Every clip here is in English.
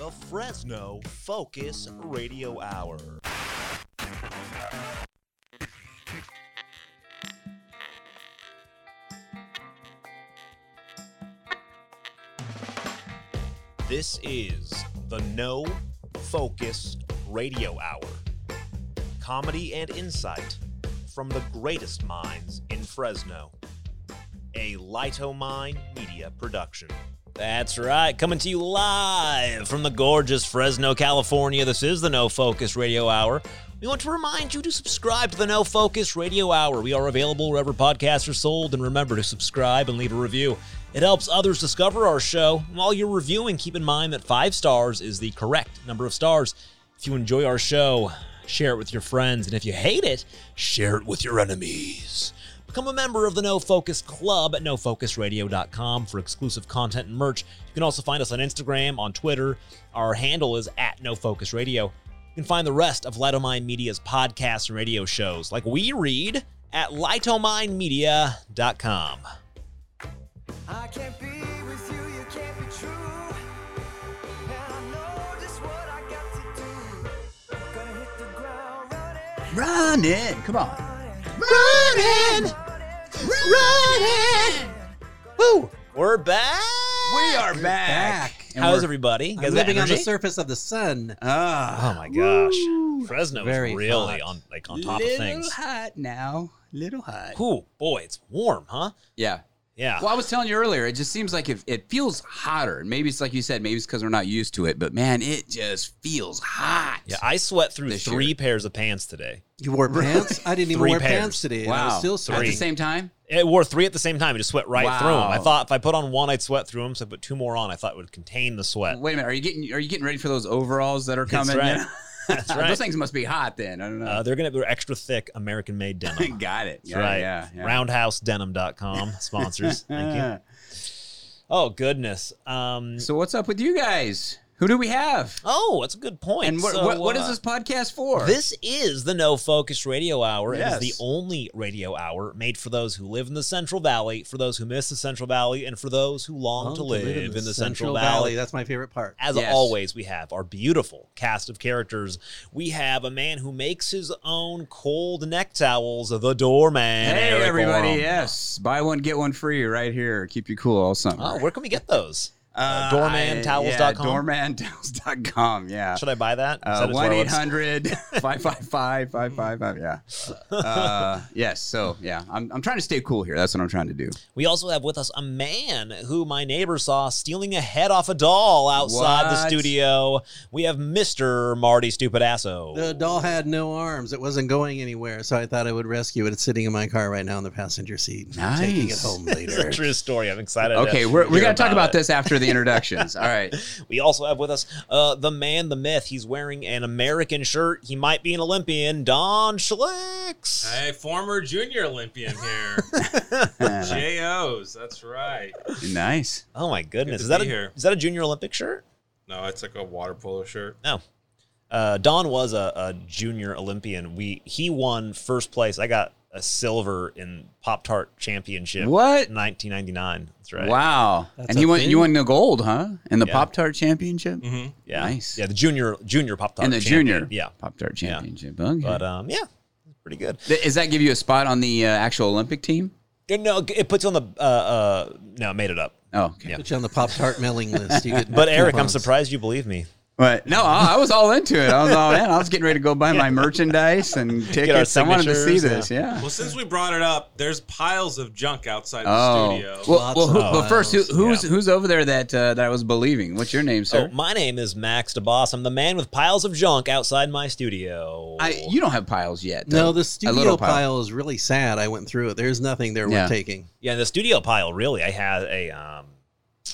the Fresno Focus Radio Hour. This is the No Focus Radio Hour. Comedy and insight from the greatest minds in Fresno. A Lightomine Media production. That's right, coming to you live from the gorgeous Fresno, California. This is the No Focus Radio Hour. We want to remind you to subscribe to the No Focus Radio Hour. We are available wherever podcasts are sold, and remember to subscribe and leave a review. It helps others discover our show. While you're reviewing, keep in mind that five stars is the correct number of stars. If you enjoy our show, share it with your friends, and if you hate it, share it with your enemies. Become a member of the No Focus Club at nofocusradio.com for exclusive content and merch. You can also find us on Instagram, on Twitter. Our handle is at No Focus Radio. You can find the rest of Lightomine Media's podcasts and radio shows, like We Read, at lightominemedia.com. I can't be with you, you can't be true. And I know just what I got to do. Gonna hit the ground running, Running. Come on. Running! Running! Woo! We're back! We are back. back. And How's everybody? You I'm guys living on the surface of the sun. Ah, Oh my gosh. Fresno Very is really hot. on like on top little of things. Little hot now. Little hot. Ooh, boy, it's warm, huh? Yeah. Yeah. Well, I was telling you earlier, it just seems like if it feels hotter. Maybe it's like you said, maybe it's because we're not used to it, but man, it just feels hot. Yeah, I sweat through This three year. pairs of pants today. You wore pants? I didn't even Three wear pairs. pants today. and I was wow. still At sweating. the same time? It wore three at the same time. I just sweat right through them. I Wow. thought if I put on one, I'd sweat through them. So I put two more on. I thought it would contain the sweat. Wait a minute. Are you getting are you getting ready for those overalls that are That's coming? right. That's right. those things must be hot then. I don't know. Uh, they're gonna be extra thick, American made denim. Got it. That's Yeah, right. yeah, yeah. RoundhouseDenim.com sponsors. Thank you. Oh goodness. Um, So what's up with you guys? Who do we have? oh, that's a good point. And what, So, what, what is uh, this podcast for? This is the No Focus Radio Hour. It Yes. is the only radio hour made for those who live in the Central Valley, for those who miss the Central Valley, and for those who long Long to live in the, Central, Central Valley. That's my favorite part. As Yes. always, we have our beautiful cast of characters. We have a man who makes his own cold neck towels, the doorman. hey Eric everybody! Oram. Yes, buy one get one free right here. Keep you cool all summer. Oh, where can we get those? Uh, doormantowels.com? Yeah, doormantowels.com. Yeah. Should I buy that? Is Uh, that its One eight relevance? hundred five five five five five five. Yeah. Uh, yes. So yeah, I'm I'm trying to stay cool here. That's what I'm trying to do. We also have with us a man who my neighbor saw stealing a head off a doll outside the studio. We have Mr. Marty Stupidasso. The doll had no arms. It wasn't going anywhere, so I thought I would rescue it. It's sitting in my car right now in the passenger seat. I'm taking it Nice. home It's a later. true story. I'm excited. Okay, to we're, we hear got to talk about it. this after the introductions. All right. We also have with us uh, the man, the myth. He's wearing an American shirt. He might be an Olympian. Don Schlicks. Hey, former junior Olympian here. JOs, that's right. nice. Oh my goodness! to Is that a be here. is that a junior Olympic shirt? No, it's like a water polo shirt. No. Uh, Don was a, a junior Olympian. We he won first place. I got a silver in Pop Tart Championship. What? 1999. That's right. Wow. That's and he a won. thing? You won the gold, huh? In the Yeah. Pop Tart Championship. Mm-hmm. Yeah. Nice. Yeah, the junior junior Pop Tart. Championship. And the champion. junior. Yeah. Pop Tart Yeah. Championship. Okay. But um, yeah, pretty good. Th- Does that give you a spot on the uh, actual Olympic team? Uh, No, it puts you on the uh uh. No, I made it up. Oh, okay. Yeah. Put you on the Pop Tart mailing list. You get But Eric, I'm surprised you believe me. But no, I, I was all into it. I was all in. I was getting ready to go buy my merchandise and our tickets. I wanted to see signatures, this. Yeah. Well, since we brought it up, there's piles of junk outside the Oh, studio. well, well, who, but first, who, who's Yeah. who's over there that uh, that I was believing? What's your name, So sir? my name is Max DeBoss. I'm the man with piles of junk outside my studio. I, you don't have piles yet. No, the studio little pile. is really sad. I went through it. There's nothing there Yeah. worth taking. Yeah, the studio pile, really, I had a um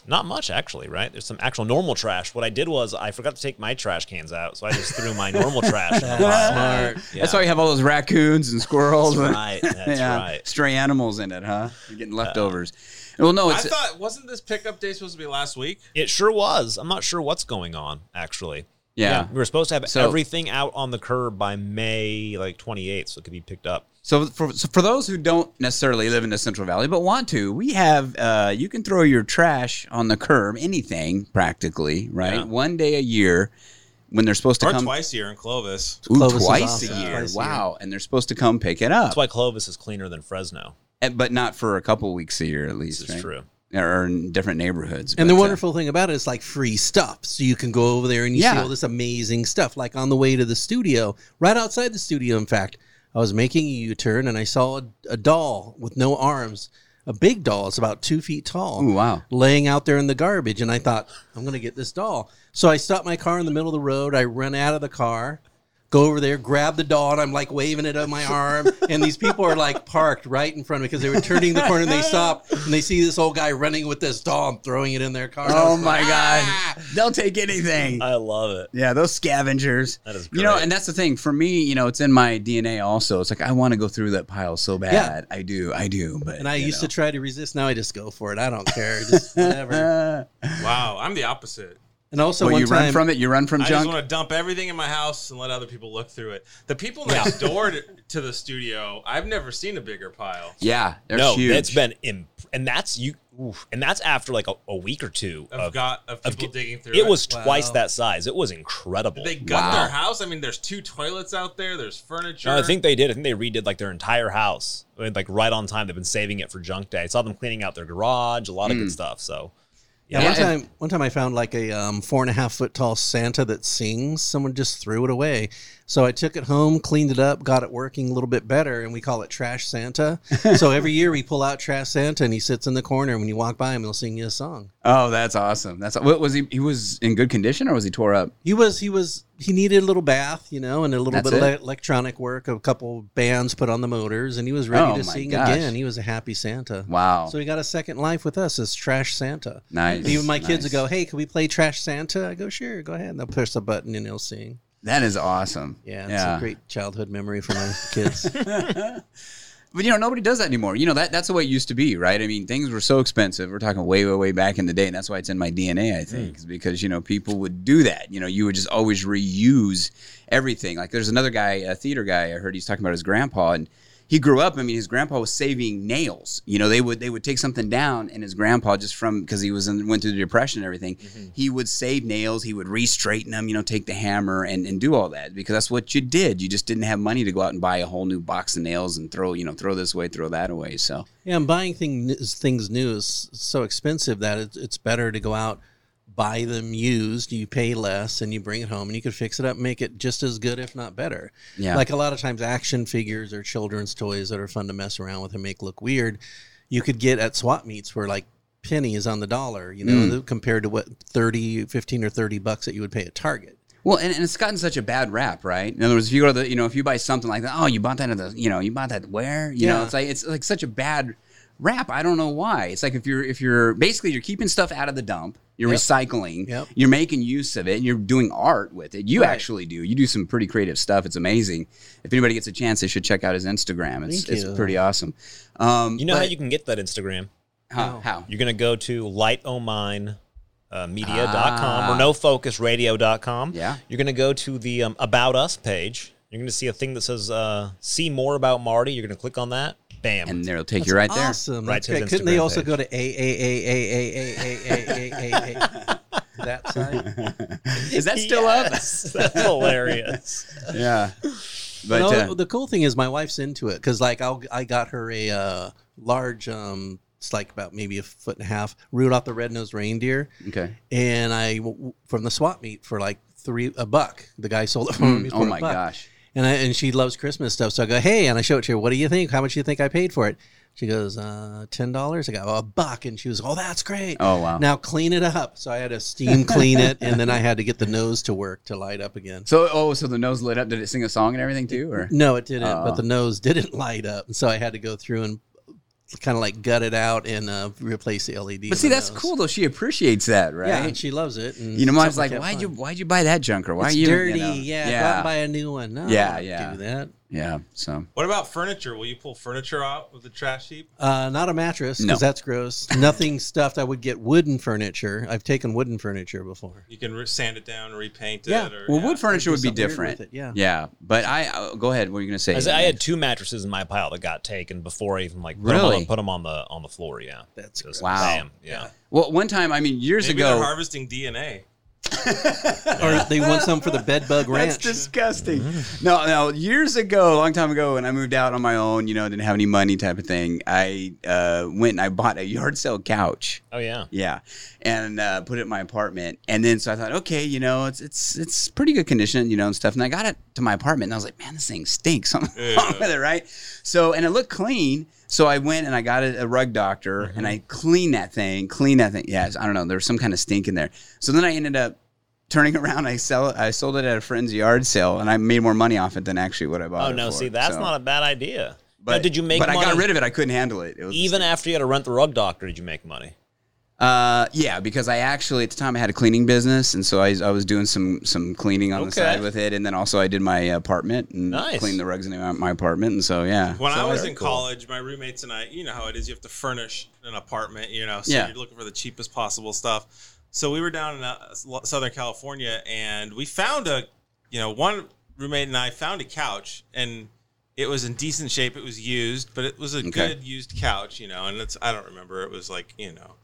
not much actually, right? There's some actual normal trash. What I did was I forgot to take my trash cans out, so I just threw my normal trash in That's smart. Yeah. That's why you have all those raccoons and squirrels. That's and- right. That's yeah, right. Stray animals in it, huh? You're getting uh, leftovers. well, no, I thought wasn't this pickup day supposed to be last week? It sure was. I'm not sure what's going on, actually. Yeah. we were supposed to have So- everything out on the curb by May like 28th, so it could be picked up. So for so for those who don't necessarily live in the Central Valley but want to, we have uh, you can throw your trash on the curb, anything practically, right? Yeah. One day a year when they're supposed to Or come twice a year in Clovis. Ooh, Clovis twice awesome. a year. Twice a year. wow, and they're supposed to come pick it up, That's why Clovis is cleaner than Fresno. And- but not for a couple weeks a year at least. This right? true. Or in different neighborhoods. And the but, uh, wonderful thing about it is like free stuff. So you can go over there and you see all this amazing stuff. Like on the way to the studio, right outside the studio, in fact, I was making a U turn and I saw a, a doll with no arms, a big doll. It's about two feet tall. Ooh, wow. Laying out there in the garbage. And I thought, I'm going to get this doll. So I stopped my car in the middle of the road. I run out of the car. Go over there, grab the doll, and I'm like waving it on my arm. And these people are like parked right in front of me because they were turning the corner and they stop and they see this old guy running with this doll and throwing it in their car. Oh my like, god, "Ah!" they'll take anything. I love it. Yeah, those scavengers. That is You know, and that's the thing for me. You know, it's in my DNA. Also, it's like I want to go through that pile so bad. Yeah. I do, I do. But And I used know. to try to resist. Now I just go for it. I don't care. Just whatever. Wow, I'm the opposite. And also well, one you time, run from it. You run from junk. I just junk. want to dump everything in my house and let other people look through it. The people next door to, to the studio, I've never seen a bigger pile yeah, they're no, huge. it's been imp- and that's you, oof, and that's after like a, a week or two of of. got of of people ge- digging through. it was Wow. twice that size. It was incredible. They gut Wow. their house. I mean, there's two toilets out there. There's furniture. No, I think they did. I think they redid like their entire house, I mean, like right on time. They've been saving it for junk day. I saw them cleaning out their garage, a lot of good mm. stuff. So, yeah, yeah, one time, one time I found like a um, four and a half foot tall Santa that sings. Someone just threw it away, so I took it home, cleaned it up, got it working a little bit better, and we call it Trash Santa. so every year we pull out Trash Santa, and he sits in the corner. And when you walk by him, he'll sing you a song. oh, that's awesome. That's what was he? He was in good condition, or was he tore up? He was he was he needed a little bath, you know, and a little That's bit of electronic work, a couple bands put on the motors, and he was ready Oh, to sing gosh. again. He was a happy Santa. Wow, So he got a second life with us as Trash Santa. nice. Even my kids nice. would go, "Hey, can we play Trash Santa?" I go, "Sure, go ahead." And they'll push the button and he'll sing. That is awesome. Yeah, it's a great childhood memory for my kids. But you know, nobody does that anymore. You know that that's the way it used to be, right? I mean, things were so expensive. We're talking way, way, way back in the day, and that's why it's in my DNA. I mm. think, is because you know people would do that. You know, you would just always reuse everything. Like there's another guy, a theater guy. I heard he's talking about his grandpa, and he grew up. I mean, his grandpa was saving nails. You know, they would they would take something down, and his grandpa just from because he was in, went through the depression and everything, mm-hmm. he would save nails. He would re-straighten them. You know, take the hammer and and do all that because that's what you did. You just didn't have money to go out and buy a whole new box of nails and throw you know throw this away, throw that away. So yeah, and buying things things new is so expensive that it's, it's better to go out, buy them used. You pay less, and you bring it home, and you can fix it up, make it just as good, if not better. Yeah. Like a lot of times, action figures or children's toys that are fun to mess around with and make look weird, you could get at swap meets where like pennies on the dollar, you know, mm. compared to what 30, 15 or 30 bucks that you would pay at Target. Well, and, and it's gotten such a bad rap, right? In other words, if you go to the, you know, if you buy something like that, oh, you bought that at the, you know, you bought that where? You know, it's like it's like such a bad rap. I don't know why. It's like if you're if you're basically you're keeping stuff out of the dump, you're Yep. recycling, Yep. you're making use of it, and you're doing art with it. You Right. actually do. You do some pretty creative stuff. It's amazing. If anybody gets a chance, they should check out his Instagram. It's Thank it's pretty awesome. Um, you know how you can get that Instagram? how, how? You're going to go to lightomine uh, media.com Ah. or nofocusradio.com. Yeah. You're going to go to the um, About Us page. You're going to see a thing that says uh, See More About Marty. You're going to click on that. Bam. And there'll take you right there. Awesome. Right That's to his great. Couldn't they Instagram also page. go to a a a a a a a a a a a that site? Is that still up? Yes, That's hilarious. Yeah. But no, uh, the cool thing is my wife's into it because like I'll, I got her a uh, large um it's like about maybe a foot and a half Rudolph the red-nosed reindeer okay. and I w- from the swap meet for like three a buck the guy sold it for me for Oh a my buck. gosh. And I, and she loves Christmas stuff. So I go hey and I show it to her what do you think? How much do you think I paid for it? She goes uh, ten dollars. I go oh, a buck. And she was oh that's great. Oh wow. now clean it up. So I had to steam clean it and then I had to get the nose to work to light up again. So oh, so the nose lit up. Did it sing a song and everything too, or? No, it didn't. Oh. But the nose didn't light up, so I had to go through and kind of like gut it out and uh, replace the LED. But see, that's nose. cool though. She appreciates that, right? Yeah, and she loves it. And you know, mom's like, why'd you why'd you buy that junker? Why It's you dirty. you know? yeah, go out and buy a new one. No, Yeah, yeah. Do that. Yeah. So What about furniture? Will you pull furniture out of the trash heap? Uh, not a mattress No. because that's gross. Nothing stuffed. I would get wooden furniture. I've taken wooden furniture before. You can re- sand it down, and repaint Yeah. it. Or, well, yeah. wood furniture would be different. it, yeah. Yeah. But I uh, go ahead. What are you gonna say? I, said I had two mattresses in my pile that got taken before I even like put, them, Really? on, put them on the on the floor. Yeah, That's Just Wow. bam, yeah. Well, one time, I mean, years Maybe ago. harvesting DNA. Or they want some for the bed bug That's ranch. disgusting. No, no. Years ago, a long time ago, when I moved out on my own, you know, didn't have any money, type of thing. I uh, went and I bought a yard sale couch. Oh yeah. Yeah, and uh, put it in my apartment. And then so I thought, okay, you know, it's it's it's pretty good condition, you know, and stuff. And I got it to my apartment, and I was like, man, this thing stinks. Something wrong with it, right? So and it looked clean. So I went and I got a, a rug doctor, and mm-hmm. I cleaned that thing, cleaned that thing. Yes, I don't know, there was some kind of stink in there. So then I ended up turning around. I sell I sold it at a friend's yard sale, and I made more money off it than actually what I bought. Oh it no, for. see that's So- not a bad idea. But now, did you make money? But money I got rid of it. I couldn't handle it. It was even after you had to rent the rug doctor? Did you make money? Uh, yeah, because I actually at the time I had a cleaning business, and so I, I was doing some some cleaning on the Okay. side with it, and then also I did my apartment and Nice. cleaned the rugs in my, my apartment, and so yeah. When I was in college, my roommates and I, you know how it is, you have to furnish an apartment, you know, so Yeah. you're looking for the cheapest possible stuff. So we were down in uh, Southern California and we found a, you know, one roommate and I found a couch and it was in decent shape. It was used, but it was a Okay. good used couch, you know, and it's, I don't remember, it was like, you know,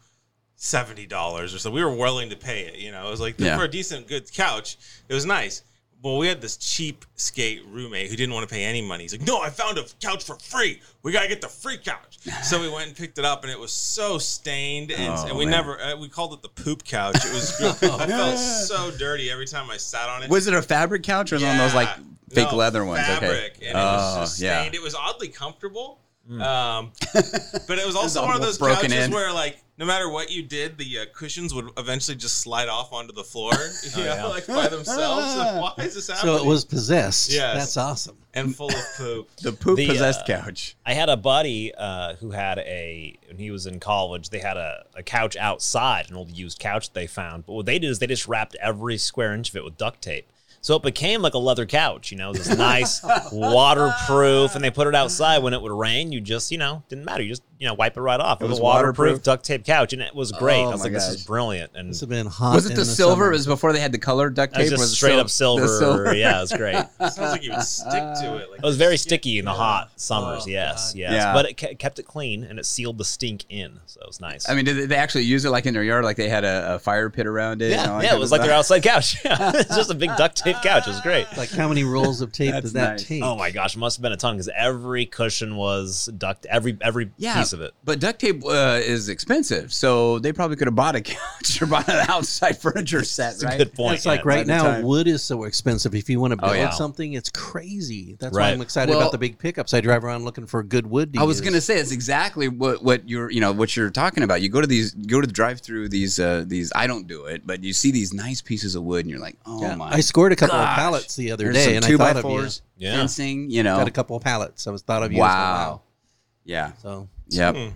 seventy dollars or so. We were willing to pay it. You know, it was like Yeah. for a decent, good couch. It was nice. Well, we had this cheap skate roommate who didn't want to pay any money. He's like, "No, I found a couch for free. We gotta get the free couch." so we went and picked it up, and it was so stained, and, Oh, and we man. never uh, we called it the poop couch. It was. I felt so dirty every time I sat on it. Was it a fabric couch or one of those like fake No, leather ones? Fabric, okay. and it was oh just yeah. stained. It was oddly comfortable. Um, but it was also one of those broken couches in. where, like, no matter what you did, the uh, cushions would eventually just slide off onto the floor, you know, yeah. like by themselves. Like, why is this happening? So it was possessed. Yeah, That's awesome. and full of poop. The poop The, possessed uh, couch. I had a buddy uh, who had a when he was in college. They had a, a couch outside, an old used couch they found. But what they did is they just wrapped every square inch of it with duct tape. So it became like a leather couch, you know, this nice waterproof, and they put it outside when it would rain. You just, you know, didn't matter. You just, you know, wipe it right off. It, It was was waterproof, waterproof? duct tape couch, and it was great. Oh I was my like, this is brilliant. And This have been hot. Was it in the silver? summer. It was before they had the color duct it was tape. just it straight sil- up silver. silver? Yeah, it was great. Sounds like you would stick to it. Like It was very sticky in the hot oh, summers. Oh, yes, God. yes. Yeah. But it kept it clean and it sealed the stink in, so it was nice. I mean, did they actually use it like in their yard? Like they had a, a fire pit around it? and all yeah, yeah. It was like their outside couch. Yeah, it's just a big duct tape couch. It was great. Like how many rolls of tape That's does that nice. take? Oh my gosh, it must have been a ton because every cushion was duct. Every every Yeah, piece of it. But duct tape uh, is expensive, so they probably could have bought a couch or bought an outside furniture set, That's a right? good point. It's like right now, wood is so expensive. If you want to Oh, build yeah. something, it's crazy. That's why I'm excited Well- about the big pickups. I drive around looking for good wood. To I was gonna say it's exactly what what you're you know what you're talking about. You go to these go to the drive through these uh these I don't do it, but you see these nice pieces of wood and you're like, oh Yeah. my. I scored a couple of pallets the other There's day, some and I two by thought of you. Yeah. fencing, you know. Got a couple of pallets. I was thought of you. as well. wow. Yeah. So Yep. Hmm.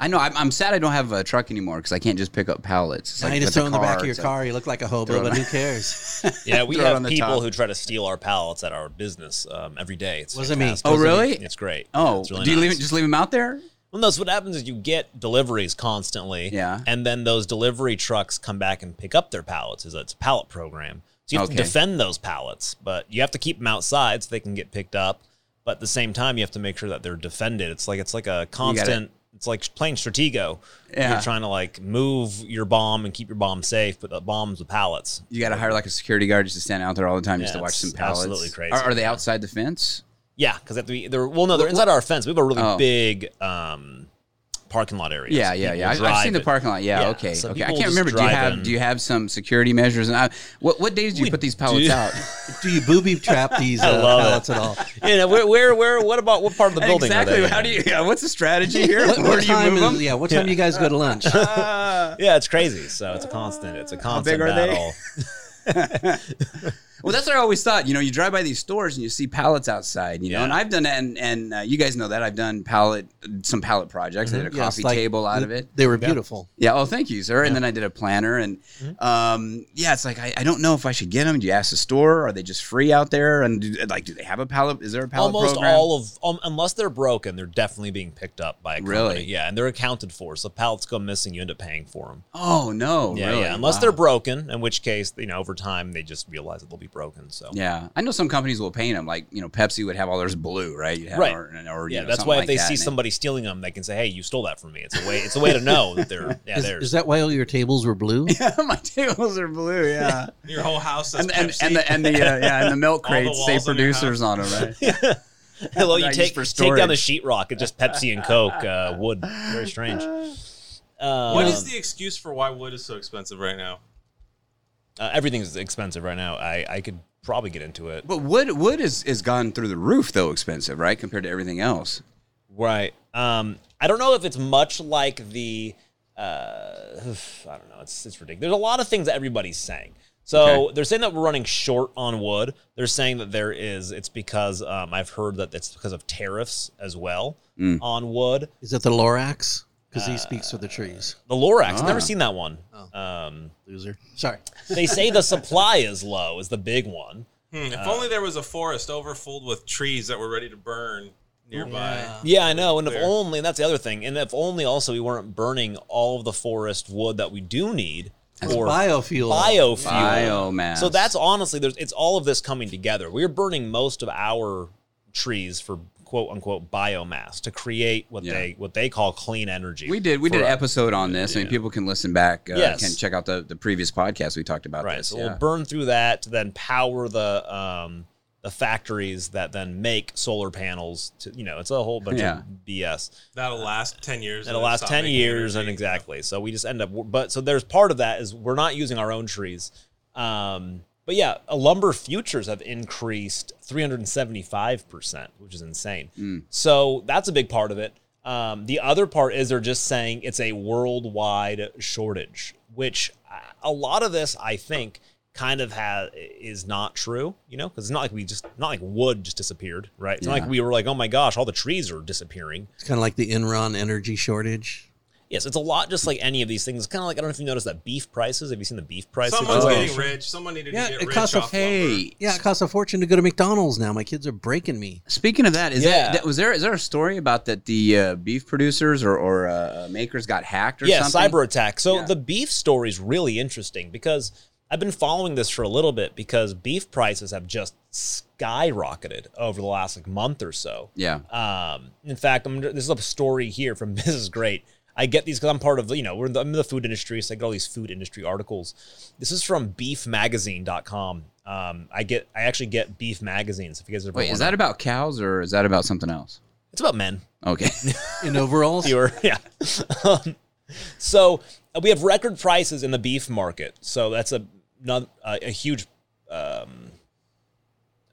I know. I'm, I'm sad I don't have a truck anymore because I can't just pick up pallets. It's now like you just with throw in the back of your car. You look like a hobo, but who cares? Yeah, we Throw it on have people top. who try to steal our pallets at our business um, every day. It's Wasn't me. fantastic. Oh, really? It's great. Oh, It's really do you leave nice. it, just leave them out there? Well, no, so what happens is you get deliveries constantly. Yeah. And then those delivery trucks come back and pick up their pallets. It's a, it's a pallet program. So you have Okay. to defend those pallets, but you have to keep them outside so they can get picked up. But at the same time, you have to make sure that they're defended. It's like it's like a constant. It's like playing Stratego. Yeah. You're trying to like move your bomb and keep your bomb safe, but the bombs with pallets. You got to hire like a security guard just to stand out there all the time just to watch some pallets. absolutely crazy. Are, are they outside the fence? Yeah, because they have to be. They're well, no, they're inside our fence. We have a really Oh. big um, parking lot area. Yeah, yeah, people yeah. I've, I've seen the parking lot. Yeah, Yeah, okay, so okay. I can't remember. Do you have in. do you have some security measures? And I, what what days do you We put these pallets do. out? Do you booby trap these I uh, love it. pallets at all? You know, where, where, where, what about what part of the building exactly. are they? How in? do you? Yeah, what's the strategy here? What, Where do you time move is, them? yeah, what time do you guys go to lunch? Yeah, it's crazy. So it's a constant. It's a constant big are they? battle. Well, that's what I always thought. You know, you drive by these stores and you see pallets outside. You know, and I've done that, and and uh, you guys know that I've done pallet some pallet projects. I did a Mm-hmm. Yes, coffee like- table out of it. They were beautiful. Yeah. Oh, thank you, sir. And then I did a planner, and Mm-hmm. um, yeah, it's like I, I don't know if I should get them. Do you ask the store? Are they just free out there? And do, like, do they have a pallet? Is there a pallet Almost program? all of, um, unless they're broken, they're definitely being picked up by a company. Really? Yeah, and they're accounted for. So pallets go missing, you end up paying for them. Oh no, Yeah, really? yeah. Unless Wow. they're broken, in which case, you know, over time they just realize that they'll be broken. So Yeah, I know some companies will paint them. Like you know, Pepsi would have all theirs blue, right? You'd have, Right. Or, or, you yeah, know, that's why if like they see and it- somebody stealing them, they can say, "Hey, you stole that from me." It's a way. It's a way to know that they're yeah, Is, theirs. is that why all your tables were blue? Yeah, my tables are blue. Yeah, Your whole house says and, and, and the and the uh, yeah and the milk All the crates say walls on your producers on them, right? Hello, you take for take down the storage. sheetrock. It's just Pepsi and Coke, uh, wood. Very strange. Um, what is the excuse for why wood is so expensive right now? Uh, everything's expensive right now. I I could probably get into it. But wood wood is is gone through the roof though, expensive, right, compared to everything else. Right. Um, I don't know if it's much like the. Uh, I don't know. It's it's ridiculous. There's a lot of things that everybody's saying. So they're saying that we're running short on wood. They're saying that there is. It's because um, I've heard that it's because of tariffs as well Mm. on wood. Is it the Lorax? Because he speaks for the trees. The Lorax. I've Ah. never seen that one. Oh. Um, Loser. Sorry. they say the supply is low. Is the big one. Hmm, if Uh, only there was a forest overfilled with trees that were ready to burn nearby. Yeah. Yeah, I know. And if Clear. only that's the other thing. And if only also we weren't burning all of the forest wood that we do need It's for biofuel. biofuel. Biomass. So that's honestly there's it's all of this coming together. We're burning most of our trees for quote unquote biomass to create what Yeah. they what they call clean energy. We did we did an episode on this. I mean, people can listen back. Uh, Yes. Can check out the, the previous podcast we talked about right. this. So yeah. we'll burn through that to then power the um the factories that then make solar panels to you know, it's a whole bunch Yeah. of BS. That'll last ten years. It'll last 10 making years and exactly. So we just end up but so there's part of that is we're not using our own trees. Um but yeah, lumber futures have increased 375%, which is insane. Mm. So that's a big part of it. Um, the other part is they're just saying it's a worldwide shortage, which uh, a lot of this, I think, kind of has is not true. You know, because it's not like we just not like wood just disappeared, right? It's not like we were like, oh my gosh, all the trees are disappearing. It's kind of like the Enron energy shortage. Yes, it's a lot just like any of these things. It's kind of like I don't know if you noticed that beef prices. Have you seen the beef prices? Someone's Oh. getting rich. Someone needed Yeah, to it get rich costs a- off lumber. Hey, Yeah, it costs a fortune to go to McDonald's now. My kids are breaking me. Speaking of that, is Yeah. that, that was there? Is there a story about that the uh, beef producers or, or uh, makers got hacked or something? yeah, something? cyber attack. So Yeah. the beef story is really interesting because I've been following this for a little bit because beef prices have just skyrocketed over the last like month or so. Yeah. Um, in fact, I'm, this is a story here from This is Great. I get these because I'm part of the, you know, we're in the, I'm in the food industry, so I get all these food industry articles. This is from beefmagazine.com. Um, I get, I actually get beef magazines. If you guys are Wait, is that about cows or is that about something else? It's about men. Okay. In overalls, Fewer, yeah. Um, so uh, we have record prices in the beef market. So that's a not a, a huge um,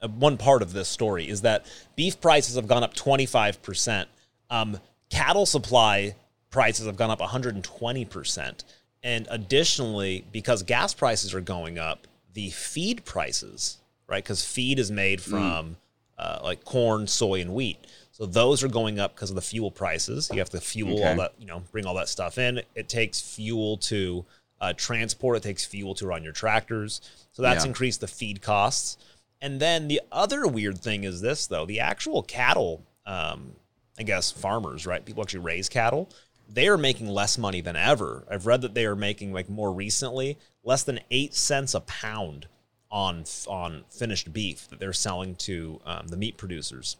uh, one part of this story is that beef prices have gone up 25%. Um, cattle supply prices have gone up 120%. And additionally, because gas prices are going up, the feed prices, right? Because feed is made from uh, like corn, soy, and wheat. So those are going up because of the fuel prices. You have to fuel all that, you know, bring all that stuff in. It takes fuel to uh, transport. It takes fuel to run your tractors. So that's Yeah. increased the feed costs. And then the other weird thing is this, though: the actual cattle, um, I guess, farmers, right? People actually raise cattle. They are making less money than ever. I've read that they are making like more recently less than eight cents a pound on on finished beef that they're selling to um, the meat producers.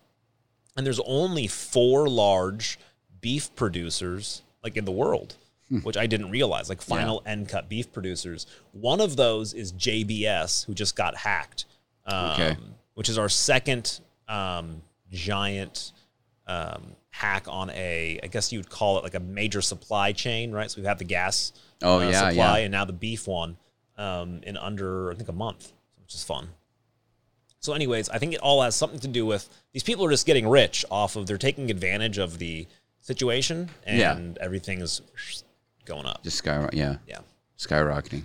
And there's only four large beef producers like in the world, which I didn't realize, like final end cut beef producers. One of those is JBS, who just got hacked, um, Okay. which is our second um, giant um, hack on a, I guess you would call it like a major supply chain, right? So we've had the gas Oh, uh, yeah, supply yeah. and now the beef one um, in under, I think, a month, which is fun. So, anyways, I think it all has something to do with these people are just getting rich off of they're taking advantage of the situation and Yeah. everything is going up. Just skyrocket. Yeah. Yeah. Skyrocketing.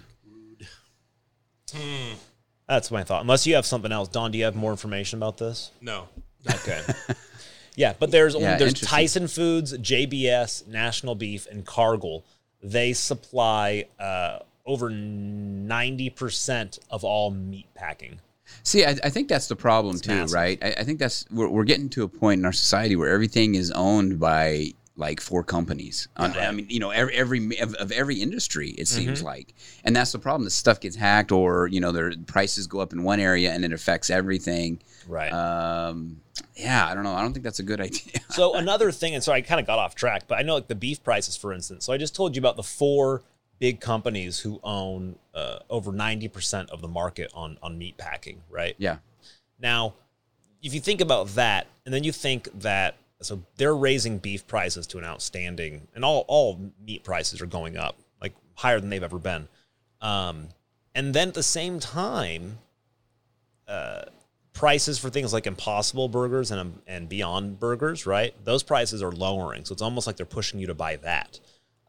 That's my thought. Unless you have something else, Don. Do you have more information about this? No. Okay. yeah, but there's Yeah, there's. Tyson Foods, JBS, National Beef, and Cargill. They supply uh, over ninety percent of all meat packing. See, I, I think that's the problem too, massive. right? I, I think that's we're, we're getting to a point in our society where everything is owned by like four companies. On- I mean, you know, every every of, of every industry it seems like, and that's the problem. The stuff gets hacked, or you know, their prices go up in one area and it affects everything. Right. Um, yeah, I don't know. I don't think that's a good idea. So another thing, and so I kind of got off track, but I know like the beef prices, for instance. So I just told you about the four big companies who own uh, over ninety percent of the market on on meat packing, right? yeah, Now, if you think about that, and then you think that so they're raising beef prices to an outstanding, and all all meat prices are going up like higher than they've ever been, um, and then at the same time, uh, prices for things like Impossible Burgers and and Beyond Burgers, right? Those prices are lowering, so it's almost like they're pushing you to buy that.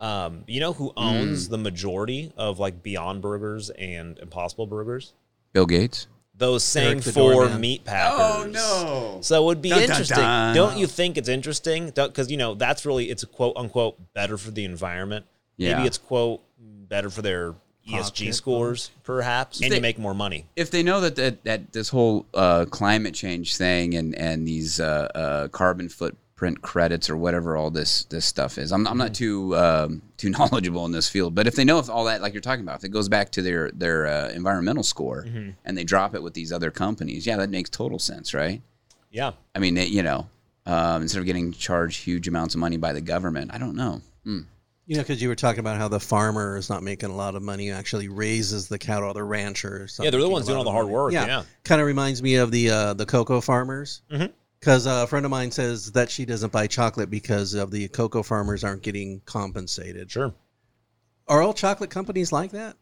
Um, you know who owns the majority of like Beyond Burgers and Impossible Burgers? Bill Gates. Those same four doorman. meat packers. Oh, no. So it would be Dun, dun, interesting. dun. Don't you think it's interesting? Because you know that's really it's a quote unquote better for the environment. Yeah. Maybe it's quote better for their ESG Pocket. scores, perhaps, and They- you make more money. if they know that that, that this whole uh, climate change thing and and these uh, uh, carbon footprint credits or whatever all this this stuff is, I'm, I'm not too um, too knowledgeable in this field. But if they know if all that, like you're talking about, if it goes back to their their uh, environmental score and they drop it with these other companies, yeah, that makes total sense, right? Yeah. I mean, it, you know, um, instead of getting charged huge amounts of money by the government, I don't know. Hmm. You know, because you were talking about how the farmer is not making a lot of money, actually raises the cattle, the rancher. is Yeah, they're the ones doing all the hard money. work, yeah. kind of reminds me of the uh, the cocoa farmers. Mhm. Because uh, a friend of mine says that she doesn't buy chocolate because of the cocoa farmers aren't getting compensated. Sure. Are all chocolate companies like that?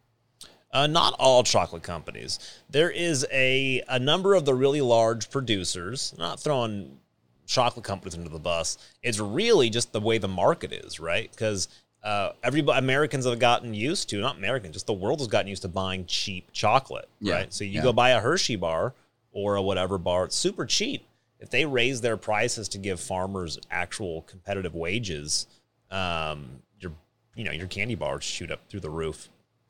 Uh, not all chocolate companies. There is a a number of the really large producers. Not throwing chocolate companies under the bus. It's really just the way the market is, right? Because uh, everybody Americans have gotten used to not Americans, just the world has gotten used to buying cheap chocolate, Yeah, right? So you yeah. go buy a Hershey bar or a whatever bar, it's super cheap. If they raise their prices to give farmers actual competitive wages, um, your you know your candy bars shoot up through the roof.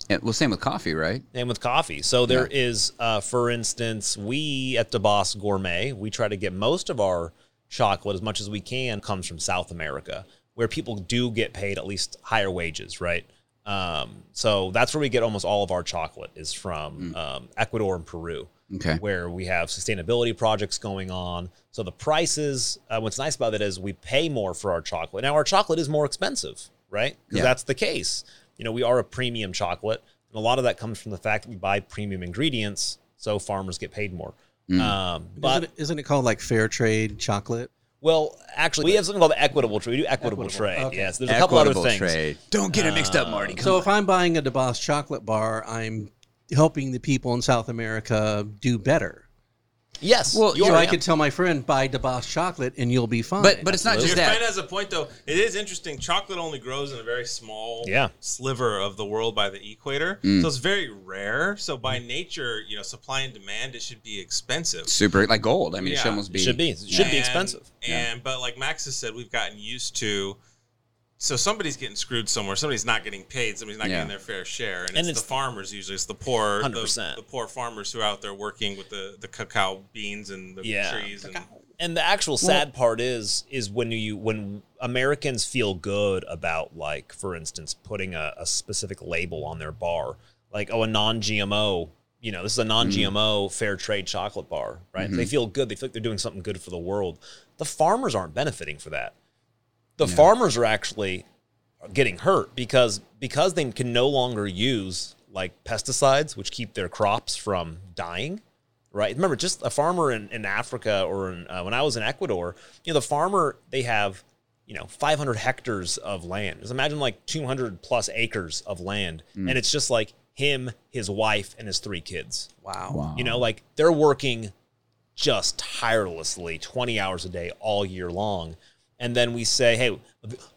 Yeah, well, same with coffee, right? And with coffee. So there is, uh, for instance, we at DeBoss Gourmet, we try to get most of our chocolate as much as we can comes from South America, where people do get paid at least higher wages, right? Um, so that's where we get almost all of our chocolate is from um, Ecuador and Peru, Okay. where we have sustainability projects going on. So the prices, uh, what's nice about it is we pay more for our chocolate. Now our chocolate is more expensive, right? Because Yeah. that's the case. You know, we are a premium chocolate, and a lot of that comes from the fact that we buy premium ingredients, so farmers get paid more. Um, but isn't, it, isn't it called like fair trade chocolate? well, actually, we have something called equitable trade. We do equitable, Equitable, trade. okay. Yes, there's a couple other things. trade. Don't get it mixed up, Marty. Come So on. if I'm buying a DeBoss chocolate bar, I'm helping the people in South America do better. Yes, Well, you So I yeah. could tell my friend buy DeBoss chocolate and you'll be fine. but but it's not Your just friend that. has a point, though. It is interesting. Chocolate only grows in a very small Yeah. sliver of the world by the equator, Mm. so it's very rare. So by nature, you know, supply and demand, it should be expensive. Super like gold. I mean, it should almost be. It should be. It should be And- expensive. And but like Max has said, we've gotten used to. So somebody's getting screwed somewhere. Somebody's not getting paid. Somebody's not Yeah. getting their fair share, and, And it's, it's- the farmers usually. It's the poor, the, 100%. the poor farmers who are out there working with the the cacao beans and the Yeah. trees. And, And the actual sad part is is when you when Americans feel good about like for instance putting a, a specific label on their bar like oh a non-GMO you know this is a non-GMO mm-hmm. fair trade chocolate bar right they mm-hmm. feel good they feel like they're doing something good for the world the farmers aren't benefiting for that the farmers are actually getting hurt because because they can no longer use like pesticides which keep their crops from dying right remember just a farmer in, in africa or in, uh, when i was in ecuador you know the farmer they have you know 500 hectares of land just imagine like 200 plus acres of land and it's just like him his wife and his three kids wow. Wow. you know, like they're working just tirelessly 20 hours a day all year long. And then we say, hey,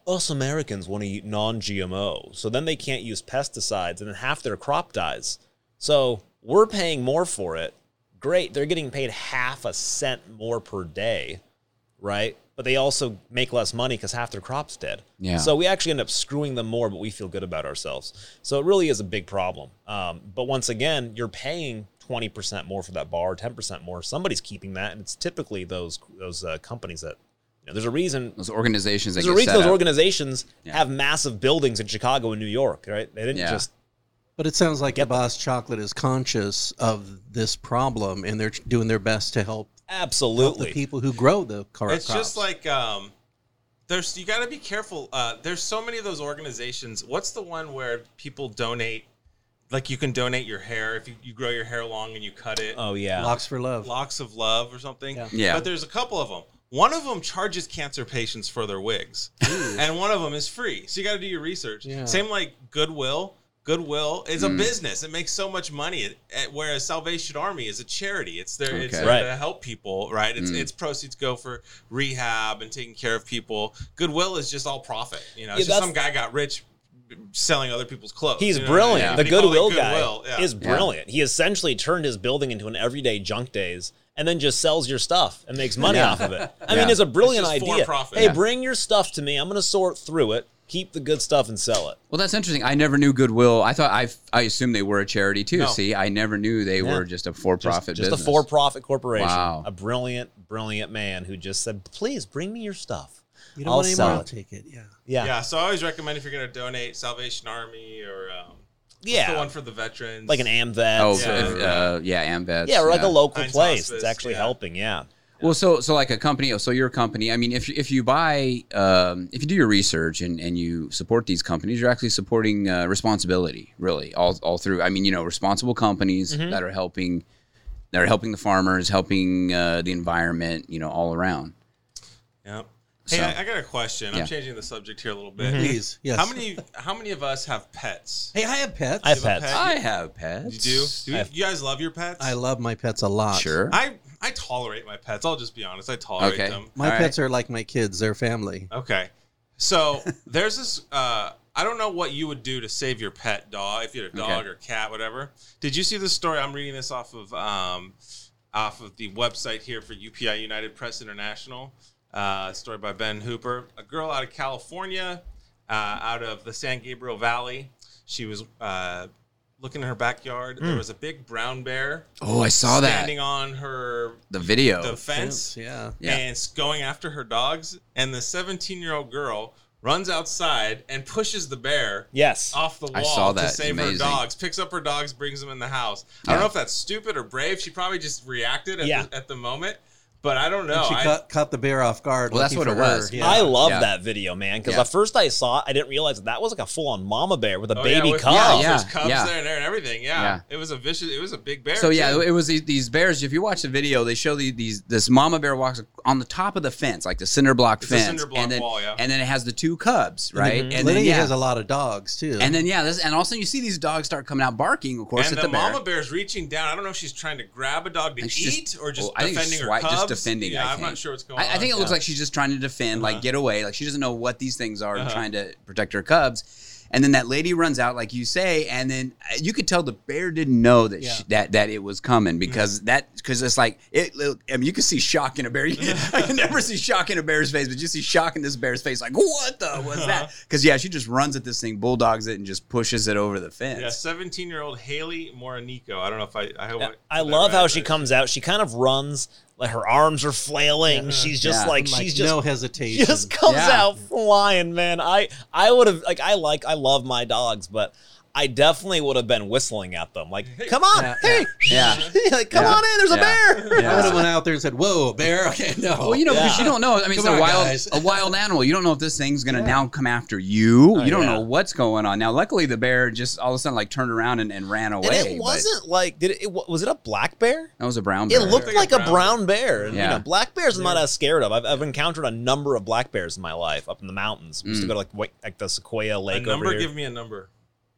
us Americans want to eat non GMO. So then they can't use pesticides and then half their crop dies. So we're paying more for it. Great, they're getting paid half a cent more per day, right? But they also make less money because half their crop's dead. Yeah. So we actually end up screwing them more, but we feel good about ourselves. So it really is a big problem. Um, but once again, you're paying twenty percent more for that bar, ten percent more. Somebody's keeping that, and it's typically those those uh, companies that. You know, there's a reason Those organizations that there's a reason set those up. organizations Yeah. have massive buildings in Chicago and New York, right? They didn't Yeah. just But it sounds like Get the Boss Chocolate is conscious of this problem, and they're doing their best to help, help absolutely. the people who grow the car. It's crops. just like um, there's you got to be careful. Uh, there's so many of those organizations. What's the one where people donate? Like you can donate your hair if you, you grow your hair long and you cut it. oh yeah, locks for love. Locks of Love or something. Yeah. Yeah. But there's a couple of them. One of them charges cancer patients for their wigs, and one of them is free. So you got to do your research. Yeah. Same like Goodwill. Goodwill is Mm. a business. It makes so much money. It, it- whereas Salvation Army is a charity. It's there. It's there Right. to help people. Right. It's Mm. its proceeds go for rehab and taking care of people. Goodwill is just all profit. You know, Yeah, just some guy got rich selling other people's clothes. He's you know what I mean? brilliant. Yeah. The They call it Goodwill guy Goodwill, yeah. is brilliant. He essentially turned his building into an everyday junk days and then just sells your stuff and makes money Yeah. off of it. I Yeah. mean, it's a brilliant It's idea. profit. Hey, Yeah. bring your stuff to me. I'm going to sort through it, keep the good stuff, and sell it. Well, that's interesting. I never knew Goodwill. I thought I I assumed they were a charity too. No. See, I never knew they Yeah. were just a for-profit Just business. a for-profit corporation. Wow. A brilliant, brilliant man who just said, "Please bring me your stuff. you don't I'll want any sell it." I'll take it. Yeah. Yeah, Yeah, so I always recommend if you're going to donate Salvation Army or um, what's yeah, the one for the veterans, like an Amvet. Oh, Yeah. if, uh, yeah, Amvets. yeah, or like a local Hinds place Hospice, that's actually yeah. helping. Yeah. Well, so so like a company. So your company. I mean, if you- if you buy, um, if you do your research and, and you support these companies, you're actually supporting uh, responsibility, really, all all through. I mean, you know, responsible companies Mm-hmm. that are helping, that are helping the farmers, helping uh, the environment, you know, all around. Yep. Hey, So- I, I got a question. Yeah. I'm changing the subject here a little bit. Please. Yes. How many how many of us have pets? Hey, I have pets. I have have pets. pet? I have pets. You do? Do you, I have- you guys love your pets? I love my pets a lot. Sure. I I tolerate my pets. I'll just be honest. I tolerate Okay. them. My All pets are like my kids. They're family. Okay. So there's this. Uh, I don't know what you would do to save your pet dog if you had a dog Okay. or cat, whatever. Did you see this story? I'm reading this off of um, off of the website here for UPI United Press International. Uh, story by Ben Hooper. A girl out of California, uh, out of the San Gabriel Valley. She was uh, looking in her backyard. There was a big brown bear Oh, I saw that. standing on her The video. the fence Yeah. Yeah. and it's going after her dogs. And the 17 year old girl runs outside and pushes the bear Yes. off the wall I saw that. to save her dogs. Picks up her dogs, brings them in the house. I don't know if that's stupid or brave. She probably just reacted at, Yeah. the, at the moment, but I don't know. And she I- caught, caught the bear off guard. Well, that's what it was. Yeah. I love Yeah. that video, man, because Yeah. at first I saw it, I didn't realize that that was like a full on mama bear with a Oh, yeah, with- cub. Yeah, Yeah, there's cubs yeah. there and, there and everything. Yeah. Yeah. it was a vicious. It was a big bear. So yeah, it was these, these bears. If you watch the video, they show the, these this mama bear walks on the top of the fence, like the cinder block It's a fence, cinder block and then wall, yeah. and then it has the two cubs, mm-hmm. right? And then Lydia yeah, has a lot of dogs too. and then yeah, this, and all of a sudden you see these dogs start coming out barking, of course, and at the, the, bear. mama bear's reaching down. I don't know if she's trying to grab a dog to eat or just well, I think defending her swi- cubs. just defending, Yeah, I I'm think. not sure what's going I, on. I think it looks Yeah. like she's just trying to defend, Uh-huh. like get away. Like she doesn't know what these things are, Uh-huh. trying to protect her cubs. And then that lady runs out, like you say, and then uh, you could tell the bear didn't know that Yeah. she, that that it was coming because that because it's like it. I mean, you can see shock in a bear. I can never see shock in a bear's face, but you see shock in this bear's face. Like what the was that? Because yeah, she just runs at this thing, bulldogs it, and just pushes it over the fence. Yeah, 17 year old Hailey Morinico. I don't know if I. I hope. Yeah, I, I love how she comes out. She kind of runs, like her arms are flailing. She's just Yeah. like like she's just no hesitation. just comes Yeah. out flying, man. I I would have like I like I love my dogs, but I definitely would have been whistling at them. Like, come on, Yeah, hey, yeah. like, come Yeah. on in, there's a Yeah. bear. I would have went out there and said, "Whoa, a bear!" Okay, no. Well, you know, because Yeah. you don't know. I mean, it's Come a on, wild, guys. a wild animal. You don't know if this thing's gonna now come after you. Oh, you don't yeah. know what's going on. Now, luckily, the bear just all of a sudden like turned around and, and ran away. And it wasn't like did it, it? was it a black bear? That was a brown bear. It looked Like like a a brown brown bear. And, You Yeah. know, black bears I'm not as scared of. I've, I've encountered a number of black bears in my life up in the mountains. We used to Mm. go to like like the Sequoia Lake over number. Give me a number.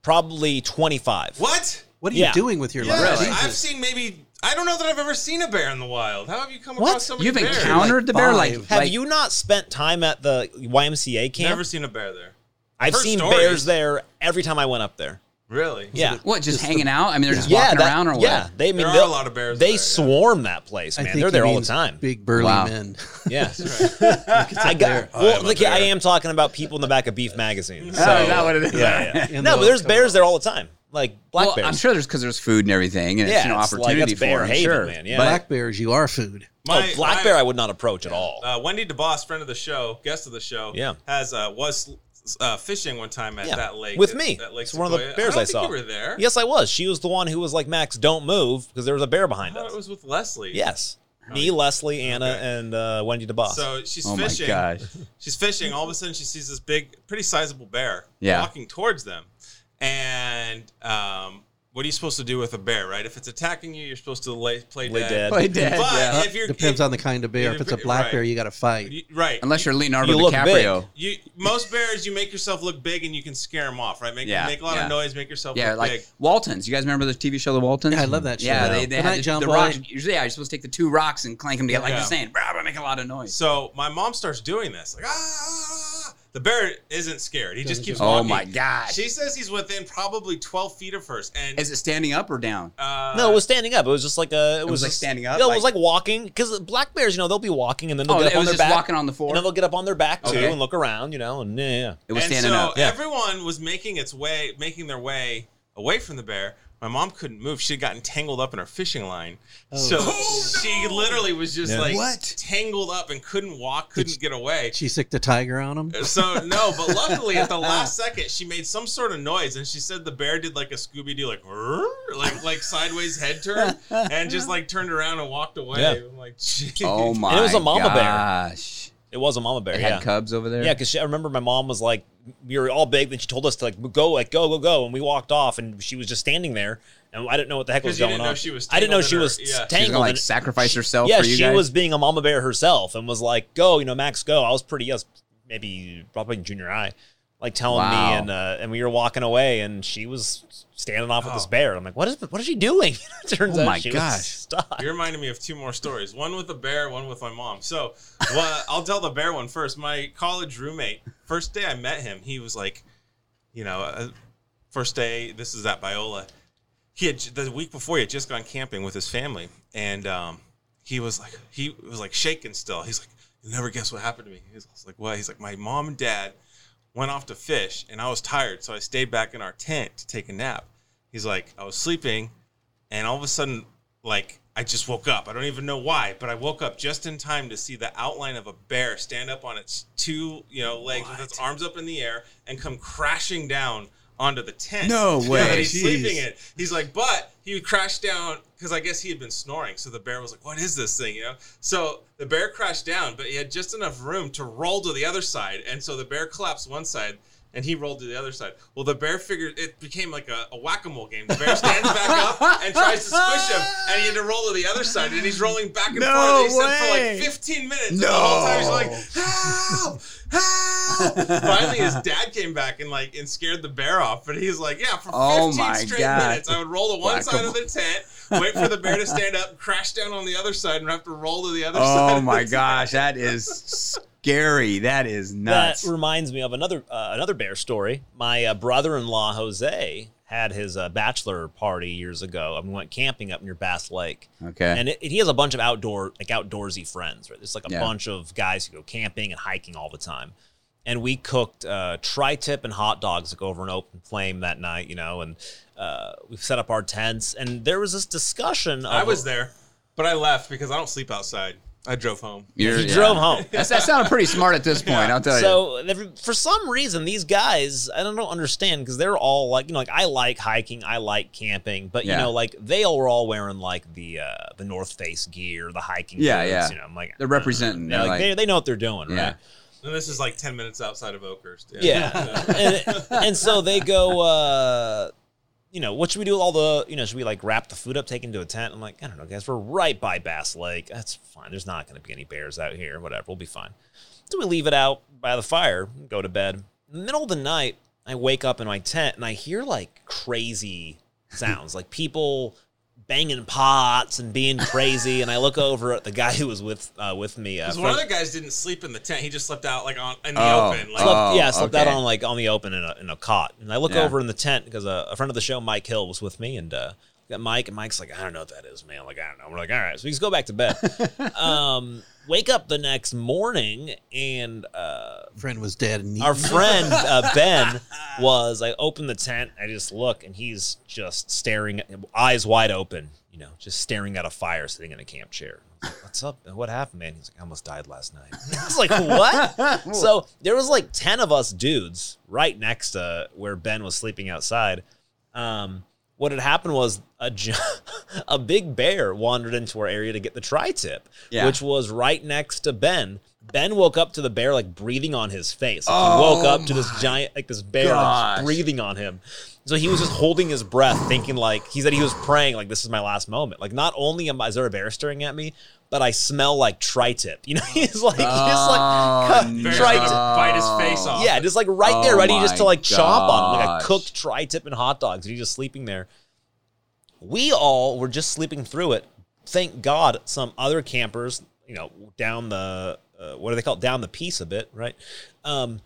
Probably 25. What? what are you Yeah. doing with your Yes, life? Really? I've seen maybe. I don't know that I've ever seen a bear in the wild. How have you come What? across so many You've bears? encountered the bear like five. Have like- you not spent time at the YMCA camp? Never seen a bear there. I've heard seen stories. bears there every time I went up there. Really? Yeah. What, just hanging out? I mean, they're just Yeah, walking that- around or what? yeah. They I mean There are they'll- a lot of bears They there, yeah. swarm that place, I man. think They're he there all the means time. Big burly Wow. men. Yeah. I got. I Well, am a look, I bear. am talking about people in the back of Beef magazine. So, Oh, is that what it is? Yeah, yeah. And no, they'll but there's come bears there all the time, like black well, bears. I'm sure there's because there's food and everything, and it's Yeah, you it's like- opportunity that's for them. Haven, sure, man, yeah. But- Black bears, you are food. oh, black my- bear, I would not approach at all. Uh, Wendy DeBoss, friend of the show, guest of the show, Yeah. has uh, was uh, fishing one time at Yeah, that lake with at- me. That lake It's one of the bears I, don't I think saw. You were there. yes, I was. She was the one who was like, "Max, don't move," because there was a bear behind thought us. it was with Leslie. Yes, Oh, me, Leslie, Anna, Okay. and uh, Wendy DeBoss. So she's Oh my fishing. gosh. She's fishing. All of a sudden, she sees this big, pretty sizable bear Yeah. walking towards them. And um, what are you supposed to do with a bear, right? If it's attacking you, you're supposed to lay, play, Lay dead. dead. Play dead, But yeah. if you're Depends if- on the kind of bear. If it's a black Right. bear, you got to fight. you- right. Unless you're Leonardo You look DiCaprio. big. You most bears, you make yourself look big and you can scare them off, right? Make Yeah, make a lot yeah. of noise, make yourself Yeah, look like big. Waltons. You guys remember the TV show The Waltons? Yeah, I love that show. Yeah, Yeah. they, they had night, the, John the rocks. Usually, yeah, you're supposed to take the two rocks and clank them together, like Yeah. you're saying, "Brah, brah," make a lot of noise. So my mom starts doing this, like ah. The bear isn't scared. He just keeps oh walking. my gosh! She says he's within probably 12 feet of hers, and Is it standing up or down? uh, no, it was standing up. It was just like a. It, was like just- standing up, Yeah, it was like- like walking because black bears, you know, they'll be walking and then they'll Oh, get up it on was their just back, walking on the floor. and then they'll get up on their back too Okay. and look around, you know, and yeah, yeah. It was and standing so up. yeah. everyone was making its way, making their way away from the bear. My mom couldn't move. She had gotten tangled up in her fishing line. Oh, so she literally was just Yeah. like What? tangled up and couldn't walk, couldn't get away. She sicked a tiger on him. Uh, so no, but luckily at the last second she made some sort of noise and she said the bear did like a Scooby Doo like like like sideways head turn and just like turned around and walked away. Yeah. I'm like, Jeez. Oh my! And it was a mama bear. Gosh. It was a mama bear. They yeah. had cubs over there. Yeah, because I remember my mom was like, we were all big. Then she told us to like go, like go, go, go, and we walked off, and she was just standing there, and I didn't know what the heck was you going didn't on. know she was I didn't know she her- was yeah. She was gonna like and- sacrifice herself yeah, for you she guys. was being a mama bear herself, and was like, "Go, you know, Max, go." I was pretty, yes, maybe probably in junior high, like telling Wow. me, and uh, and we were walking away, and she was standing off with this Oh. bear. I'm like, "What is? What is she doing?" Turns Oh out my she gosh. was stuck. You reminded me of two more stories. One with the bear, one with my mom. So, well, I'll tell the bear one first. My college roommate, first day I met him, he was like, you know, uh, first day. This is at Biola. He had the week before he had just gone camping with his family, and um, he was like, he was like shaking still. He's like, you never guess what happened to me. He's like, what? He's like, my mom and dad went off to fish, and I was tired, so I stayed back in our tent to take a nap. He's like, I was sleeping, and all of a sudden, like, I just woke up. I don't even know why, but I woke up just in time to see the outline of a bear stand up on its two, you know, legs with its arms up in the air and come crashing down onto the tent. No way. that he's Jeez. sleeping in. He's like, but he crashed down because I guess he had been snoring. So the bear was like, "What is this thing?" You know. So the bear crashed down, but he had just enough room to roll to the other side, and so the bear collapsed one side. And he rolled to the other side. Well, the bear figured it became like a, a whack-a-mole game. The bear stands back up and tries to squish him, and he had to roll to the other side, and he's rolling back and No forth. And he said for like 15 minutes. And the whole time he's like, help, help. Finally, his dad came back and like and scared the bear off. But he's like, yeah, for 15 Oh straight God. minutes, I would roll to one side of the tent, wait for the bear to stand up, crash down on the other side, and have to roll to the other oh side. Oh my gosh, that is scary. That is nuts. That reminds me of another uh, another bear story. My uh, brother-in-law Jose had his uh, bachelor party years ago. and we went camping up near Bass Lake. Okay. and it, it- he has a bunch of outdoor like outdoorsy friends. Right, there's like a Yeah. bunch of guys who go camping and hiking all the time. And we cooked uh, tri-tip and hot dogs like over an open flame that night, you know, and uh, we set up our tents. And there was this discussion. Of, I was there, but I left because I don't sleep outside. I drove home. You're- yeah. drove home. That's, that sounded pretty smart at this point. I'll tell you. So for some reason, these guys, I don't know, understand because they're all like, you know, like I like hiking, I like camping, but you know, like they all were all wearing like the uh, the North Face gear, the hiking. Yeah, boots, yeah. You know, I'm like They're representing. Yeah, They're like, like- they, they know what they're doing, Yeah. right? And this is like 10 minutes outside of Oakhurst. Yeah. and, and so they go, uh, you know, what should we do with all the, you know, should we like wrap the food up, take into a tent? I'm like, I don't know, guys, we're right by Bass Lake. That's fine. There's not going to be any bears out here. Whatever, we'll be fine. So we leave it out by the fire, go to bed. Middle of the night, I wake up in my tent and I hear like crazy sounds, like people banging pots and being crazy. and I look over at the guy who was with uh, with me. Uh, Because friend- one of the guys didn't sleep in the tent. He just slept out like on in the Oh. open. Like, slept, Oh, yeah, slept out on like on the open in a, in a cot. And I look Yeah. over in the tent because a, a friend of the show, Mike Hill, was with me, and uh, Mike, and Mike's like, I don't know what that is, man. Like, I don't know. We're like, all right, so we just go back to bed. um, wake up the next morning, and uh, Friend was dead. And our friend uh, Ben was. I open the tent, I just look, and he's just staring, eyes wide open, you know, just staring at a fire, sitting in a camp chair. Like, What's up? What happened, man? He's like, I almost died last night. I was like, what? so there was like ten of us dudes right next to where Ben was sleeping outside. Um, what had happened was a a big bear wandered into our area to get the tri-tip, Yeah. which was right next to Ben. Ben woke up to the bear like breathing on his face. Like, he woke up to this giant, like this bear like, Oh breathing on him. So he was just holding his breath, thinking like he said he was praying like this is my last moment. Like not only am I is there a bear staring at me, but I smell like tri-tip. You know, he's like he's Oh, like Bear's tri gonna bite his face off. yeah, just like right there, Oh ready just to my like chomp on him, like a cooked tri-tip and hot dogs. And he's just sleeping there. We all were just sleeping through it. Thank God, some other campers, you know, down the uh, what do they call it? Down the piece a bit, right? Um,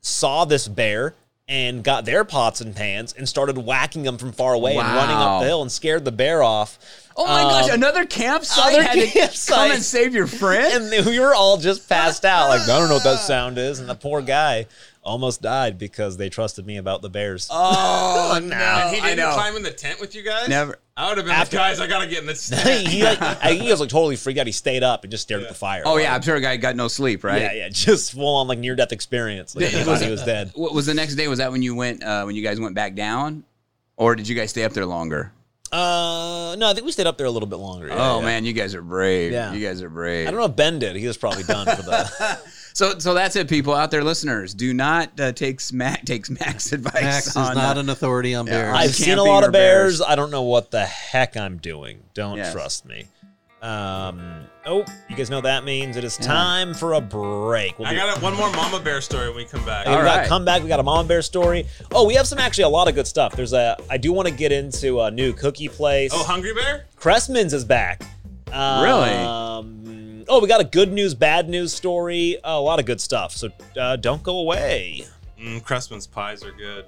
saw this bear and got their pots and pans and started whacking them from far away and running up the hill and scared the bear off. Oh my gosh! Um, Another campsite other had to campsite. come and save your friend. and then we were all just passed out. Like, I don't know what that sound is. And the poor guy almost died because they trusted me about the bears. oh no! And he I didn't know. climb in the tent with you guys? Never. I would have been After- like, guys, I gotta get in this tent. he, like, I, he was like totally freaked out. He stayed up and just stared at the fire. Oh Like, yeah, I'm sure a guy got no sleep, right? yeah, yeah, just full on like near death experience. Like, he thought he was dead. What was the next day? Was that when you went? Uh, when you guys went back down, or did you guys stay up there longer? Uh, no, I think we stayed up there a little bit longer. Yeah, oh yeah. man, you guys are brave. Yeah. You guys are brave. I don't know if Ben did. He was probably done for the. So, so that's it, people out there, listeners. Do not uh, take Smack takes Max advice. Max is on, not uh, an authority on bears. I- I've seen a lot of bears. bears. I don't know what the heck I'm doing. Don't Yes. trust me. Um. Oh, you guys know what that means? It is time for a break. We'll I got a, one more mama bear story when we come back. Hey, we All got come back. We got a Mama bear story. Oh, we have some actually a lot of good stuff. There's a. I do want to get into a new cookie place. Oh, Hungry Bear? Cressman's is back. Um, Really? Oh, we got a good news, bad news story. a lot of good stuff. So uh, don't go away. Mm, Cressman's pies are good.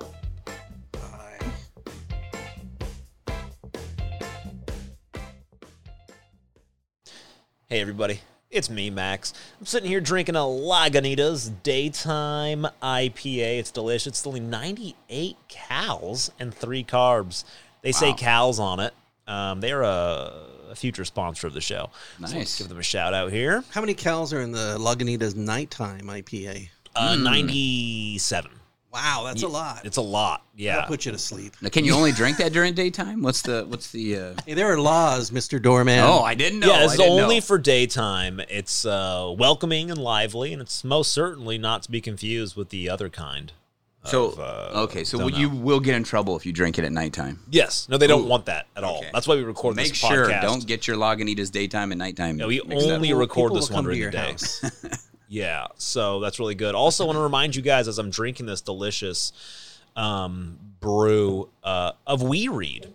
Hey, everybody. It's me, Max. I'm sitting here drinking a Lagunitas Daytime IPA. It's delicious. It's only 98 cals and three carbs. They say Wow. cals on it. Um, they're a, a future sponsor of the show. So let's Nice. give them a shout out here. How many cows are in the Lagunitas nighttime IPA? Uh, Hmm. 97. Wow, that's a lot. It's a lot. Yeah. That'll put you to sleep. Now, can you only drink that during daytime? What's the what's the? Uh... Hey, there are laws, Mr. Doorman. Oh, I didn't know. yeah, it's only know. for daytime. It's uh, welcoming and lively, and it's most certainly not to be confused with the other kind. So of, uh, okay, so you will get in trouble if you drink it at nighttime. Yes. No, they don't Ooh. want that at all. Okay. That's why we record Make this sure podcast. don't get your Lagunitas daytime and nighttime. Yeah, we mixed up. only record people this one during the day. Yeah, so that's really good. Also, want to remind you guys as I'm drinking this delicious um, brew uh, of We read.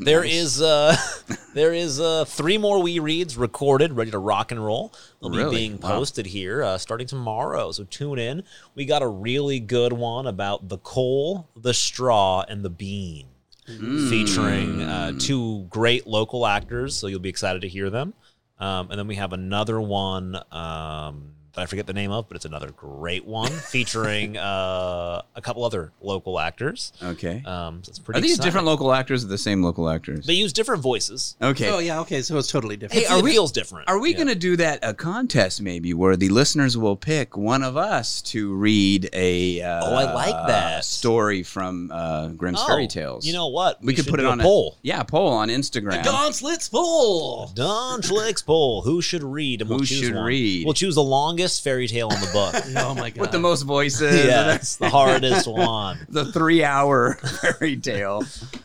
There is uh, there is uh, three more we reads recorded, ready to rock and roll. They'll be Really? being Wow. posted here uh, starting tomorrow. So tune in. We got a really good one about the coal, the straw, and the bean, featuring uh, two great local actors. So you'll be excited to hear them. Um, and then we have another one um, that I forget the name of, but it's another great one featuring uh, a couple other local actors. Okay. Um, so it's pretty. Are these exciting. different local actors or the same local actors? They use different voices. Okay. Oh, yeah, okay, so it's totally different. Hey, are it we- feels different. Are we Yeah. going to do that a contest maybe where the listeners will pick one of us to read a uh, Oh, I like that. story from uh, Grimm's Oh, Fairy Tales? You know what? we, could put it on a poll. yeah, a poll on Instagram. Gauntlets full. Don Schlick's poll. Who should read? And we'll Who should one. read? We'll choose the longest fairy tale in the book. Oh, my God. with the most voices. yes, the hardest one. the three-hour fairy tale.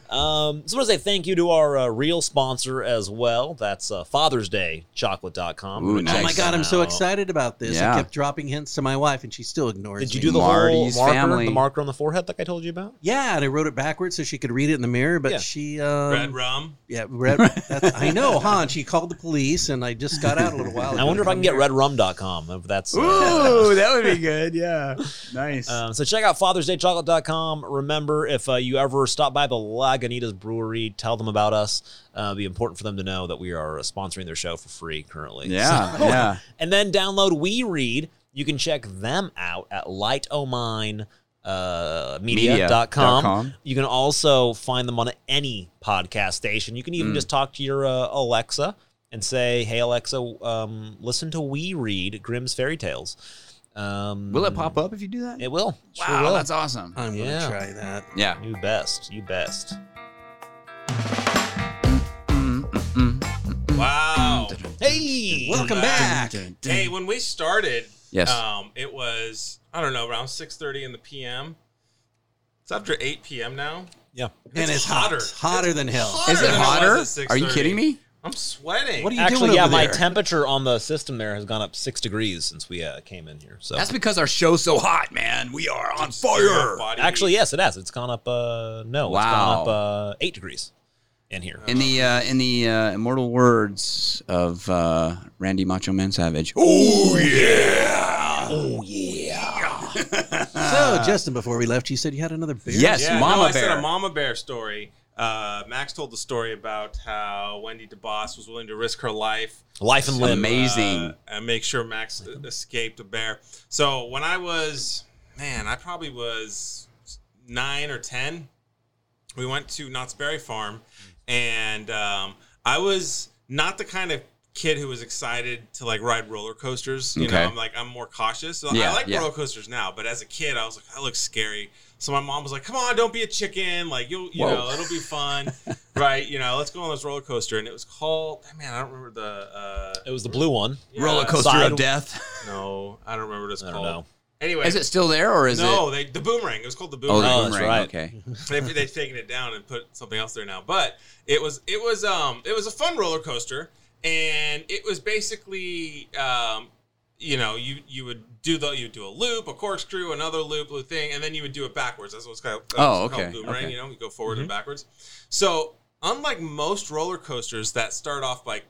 Um, so I want to say thank you to our uh, real sponsor as well. That's uh, Father's Day Chocolate.com. Ooh, Check nice. Oh my god, I'm so excited about this. Yeah. I kept dropping hints to my wife, and she still ignores. It. Did you me. do the Marty's whole marker, family. the marker on the forehead like I told you about? Yeah, and I wrote it backwards so she could read it in the mirror. But Yeah. she, um, Red rum. yeah, red. That's, I know, huh? And she called the police, and I just got out a little while. I wonder if I can come get here. redrum.com if that's. Uh, Ooh, that would be good. Yeah, nice. Um, so check out fathersdaychocolate.com. Remember, if uh, you ever stop by the Lagunitas Brewery, tell them about us. Uh, it'd be important for them to know that we are sponsoring their show for free currently. yeah, So- yeah. And then download We Read. You can check them out at lightomine uh, media.com. Media.com. You can also find them on any podcast station. You can even just talk to your uh, Alexa and say, "Hey Alexa, um, listen to We Read Grimm's Fairy Tales." Um, Will it pop up if you do that? It will. Sure wow, will. that's awesome. I'm gonna try that. Yeah. You best. You best. Wow. Hey, Welcome back. back. Hey, when we started, Yes. um, it was I don't know around six thirty in the p.m. It's after eight p.m. now. Yeah. And it's hotter. hot. hotter than hell. hotter Is it hotter? at Are you kidding me? I'm sweating. What are you Actually, doing yeah, over my there? temperature on the system there has gone up six degrees since we uh, came in here. So That's because our show's so hot, man. We are on Your fire. body actually, yes, it has. It's gone up. Uh, no, it's gone Wow. up uh, eight degrees in here. In the uh, in the uh, immortal words of uh, Randy Macho Man Savage. Oh yeah. Oh yeah. So, Justin, before we left, you said you had another beer. Yes, Yeah, Mama no, I Bear. said a Mama Bear story. Uh, Max told the story about how Wendy DeBoss was willing to risk her life Life and limb. Amazing. uh, and make sure Max escaped a bear. So when I was, man, I probably was nine or ten. We went to Knott's Berry Farm, and um, I was not the kind of kid who was excited to like ride roller coasters. You Okay. know, I'm like I'm more cautious. So Yeah, I like yeah. roller coasters now, but as a kid, I was like, that looks scary. So my mom was like, "Come on, don't be a chicken. Like you'll, you Whoa. know, it'll be fun, right? You know, let's go on this roller coaster." And it was called, man, I don't remember the uh, It was the blue one. yeah, Roller coaster Side- of death. No, I don't remember what it's I don't called. know. Anyway, Is it still there or is no, it? No, they the boomerang. It was called the Oh, boomerang. the Oh, that's boomerang. right. Okay. they've, they've taken it down and put something else there now. But it was it was um it was a fun roller coaster, and it was basically um you know you you would do the you do a loop, a corkscrew, another loop, loop thing, and then you would do it backwards. That's what's called. that's Oh, what's called okay, Boomerang. okay. You know, you go forward and mm-hmm. backwards. So unlike most roller coasters that start off by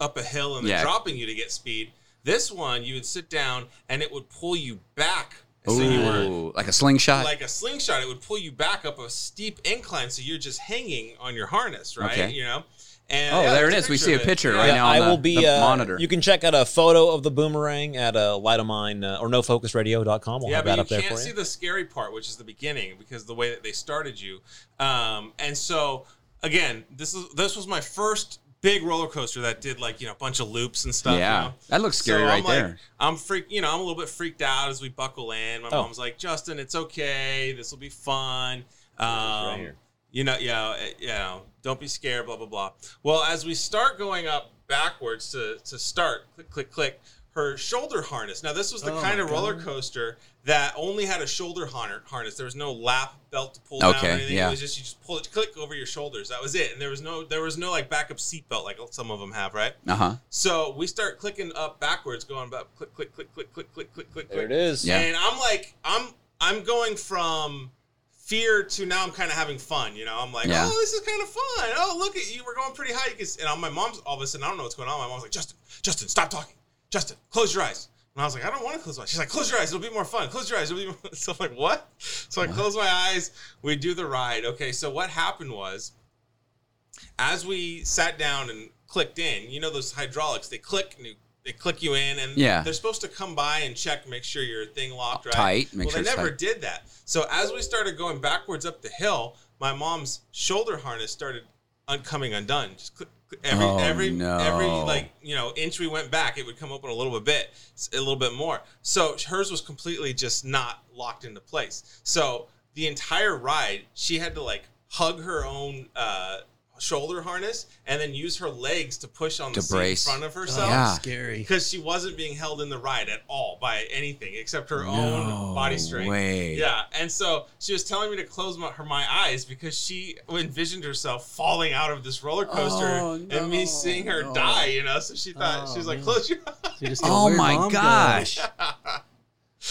up a hill and Yeah. dropping you to get speed, this one you would sit down and it would pull you back. So you were like a slingshot. like a slingshot, it would pull you back up a steep incline, so you're just hanging on your harness, right? Okay. You know. And Oh, yeah, there it is. We see a picture Yeah. right Yeah, now on I the- will be the uh, monitor. You can check out a photo of the boomerang at uh, lightomine uh, or nofocusradio.com. We'll Yeah, have but that you up there can't for see the scary part, which is the beginning, because the way that they started you. Um, and so, again, this is this was my first big roller coaster that did like you know a bunch of loops and stuff. Yeah. you know? That looks scary So right I'm like, there. I'm freak, you know, I'm a little bit freaked out as we buckle in. My Oh. mom's like, Justin, it's okay. This will be fun. Um, right. You know, yeah, you know, don't be scared. Blah blah blah. Well, as we start going up backwards to to start, click click click. Her shoulder harness. Now, this was the Oh kind my of roller coaster that only had a shoulder harness. There was no lap belt to pull down Okay, or anything. yeah. It was just you just pull it, click over your shoulders. That was it. And there was no there was no like backup seat belt like some of them have, right? Uh huh. So we start clicking up backwards, going back, click, click, click, click, click, click, click, click. There it click. is. Yeah. And I'm like, I'm, I'm going from fear to now I'm kind of having fun. You know, I'm like, Yeah. oh, this is kind of fun. Oh, look at you, we're going pretty high. You can, and on my mom's all of a sudden, I don't know what's going on. My mom's like, Justin, Justin, stop talking. Justin, close your eyes. And I was like, I don't want to close my eyes. She's like, close your eyes. It'll be more fun. Close your eyes. It'll be more. So I'm like, what? So I close my eyes. We do the ride. Okay. So what happened was, as we sat down and clicked in, you know those hydraulics, they click and you, they click you in, and Yeah. they're supposed to come by and check, make sure your thing locked right. Tight, make well, sure they never tight. did that. So as we started going backwards up the hill, my mom's shoulder harness started un- coming undone. Just click, every Oh, every no. every like you know inch we went back, it would come open a little bit, a little bit more. So hers was completely just not locked into place. So the entire ride, she had to like hug her own. uh shoulder harness and then use her legs to push on To the seat brace. in front of Oh, herself. Yeah. scary. Because she wasn't being held in the ride at all by anything except her No own body strength. way. Yeah, and so she was telling me to close my, her my eyes because she envisioned herself falling out of this roller coaster Oh, and me seeing her no. die. You know, so she thought Oh, she was oh, like, man. "Close your eyes." You just go, Oh my mom go?" gosh.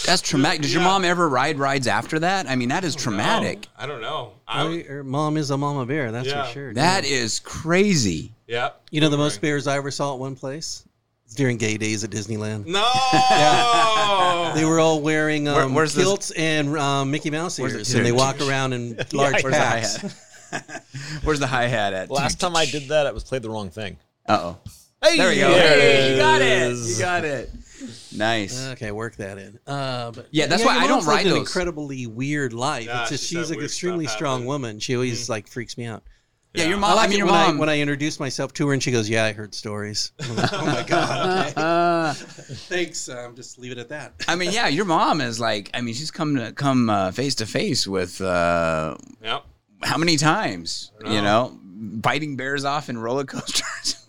That's traumatic. Did your Yeah. mom ever ride rides after that? I mean, that is traumatic. I don't know. I, her mom is a mama bear, that's Yeah. for sure. That dude. is crazy. yeah. You know the most bears I ever saw at one place? It's during gay days at Disneyland. No. They were all wearing Where- um, where's this- kilts and um, Mickey Mouse Where's ears, it- and they walk around in large Where's the hi packs. hat? Where's the hi hat at? Last time I did that, I was played the wrong thing. Uh oh. Hey, There we go. Hey, you got it. You got it. Nice. Okay, work that in. Uh, but Yeah, that's why I don't mom's lived ride an those. incredibly weird life. Yeah, it's just she's had she's an extremely strong happen. woman. She always like freaks me out. yeah, your mom. I I, mean, your when mom. I when I introduce myself to her and she goes, "Yeah, I heard stories." Like, oh my god! Okay. Uh, Thanks. Um, just leave it at that. I mean, yeah, your mom is like. I mean, she's come to come uh, face to face with uh, Yep. how many times? I You know. know, biting bears off in roller coasters.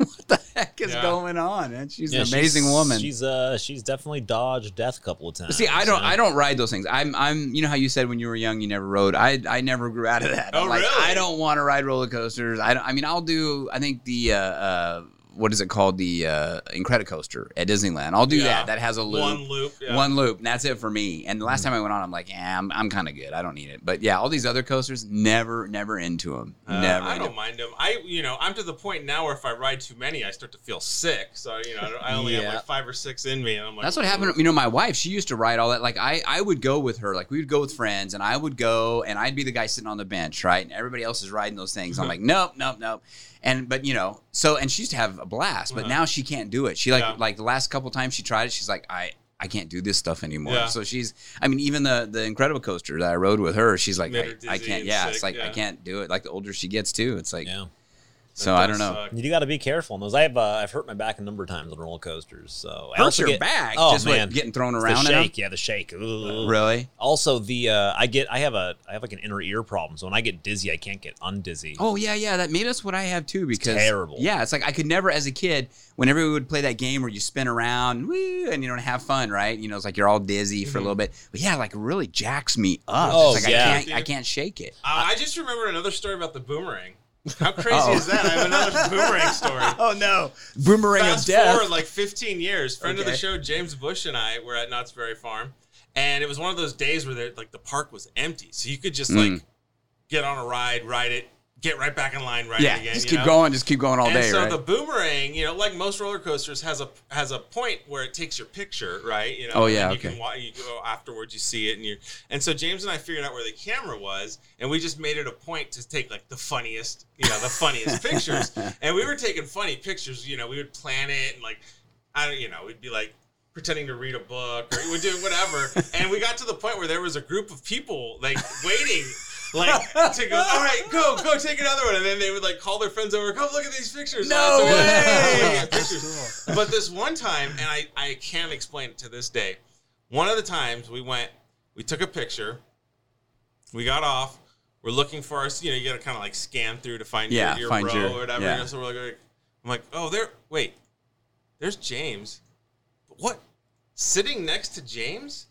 What is Yeah. going on? And she's Yeah, an amazing woman. She's uh, she's definitely dodged death a couple of times. See, I don't, you know? I don't ride those things. I'm, I'm. You know how you said when you were young you never rode. I, I never grew out of that. Oh, like, really? I don't want to ride roller coasters. I, don't, I mean, I'll do. I think the, uh, uh, what is it called? The uh, Incredicoaster at Disneyland. I'll do Yeah. that. That has a loop. One loop. Yeah. One loop. And that's it for me. And the last time I went on, I'm like, yeah, I'm, I'm kind of good. I don't need it. But yeah, all these other coasters, never, never into them. Uh, never. I don't mind them. I, you know, I'm to the point now where if I ride too many, I start to feel sick. So, you know, I only have like five or six in me, and I'm like, That's what happened. You know, my wife, she used to ride all that. Like, I, I would go with her. Like, we would go with friends, and I would go, and I'd be the guy sitting on the bench, right? And everybody else is riding those things. I'm like, nope, nope, nope. And but you know, so and she used to have a blast, but Uh-huh. now she can't do it. She like Yeah. like the last couple times she tried it, she's like, I. I can't do this stuff anymore. Yeah. So she's, I mean, even the the Incredible coaster that I rode with her, she's like, I, her I can't. Yeah, sick, it's like I can't do it. Like the older she gets too, it's like. Yeah. So I don't know. Suck. You got to be careful on those. I have uh, I've hurt my back a number of times on roller coasters. So I Hurts your get- back. Oh just what, man, getting thrown It's around. The in 'em? shake, yeah, the shake. Ugh. Really? Also, the uh, I get I have a I have like an inner ear problem. So when I get dizzy, I can't get undizzy. Oh yeah, yeah. That maybe that's what I have too. Because terrible. Yeah, it's like I could never, as a kid, whenever we would play that game where you spin around and woo, and you know and have fun, right? You know, it's like you're all dizzy for a little bit. But yeah, like really jacks me up. Oh, it's like yeah. I can't, I can't shake it. Uh, I just remembered another story about the boomerang. How crazy Uh-oh. is that? I have another boomerang story. Oh no, boomerang Fast of death. forward like 15 years. Friend of the show, James Bush and I were at Knott's Berry Farm, and it was one of those days where like the park was empty, so you could just Mm. like get on a ride, ride it, get right back in line, right yeah, again. just keep know? going, just keep going all and day, so right? the boomerang, you know, like most roller coasters, has a has a point where it takes your picture, right? You know, Oh, yeah, and you okay. Can, you go afterwards, you see it, and you and so James and I figured out where the camera was, and we just made it a point to take like the funniest, you know, the funniest pictures, and we were taking funny pictures. You know, we would plan it and like, I don't, you know, we'd be like pretending to read a book or we're doing whatever, and we got to the point where there was a group of people like waiting like to go. All right, go, go, take another one, and then they would like call their friends over. Come look at these pictures. No So way! Pictures. But this one time, and I I can't explain it to this day. One of the times we went, we took a picture. We got off. We're looking for us. You know, you got to kind of like scan through to find Yeah, your, your find row your- or whatever. yeah. So we're like, I'm like, oh, there. Wait, there's James. What? Sitting next to James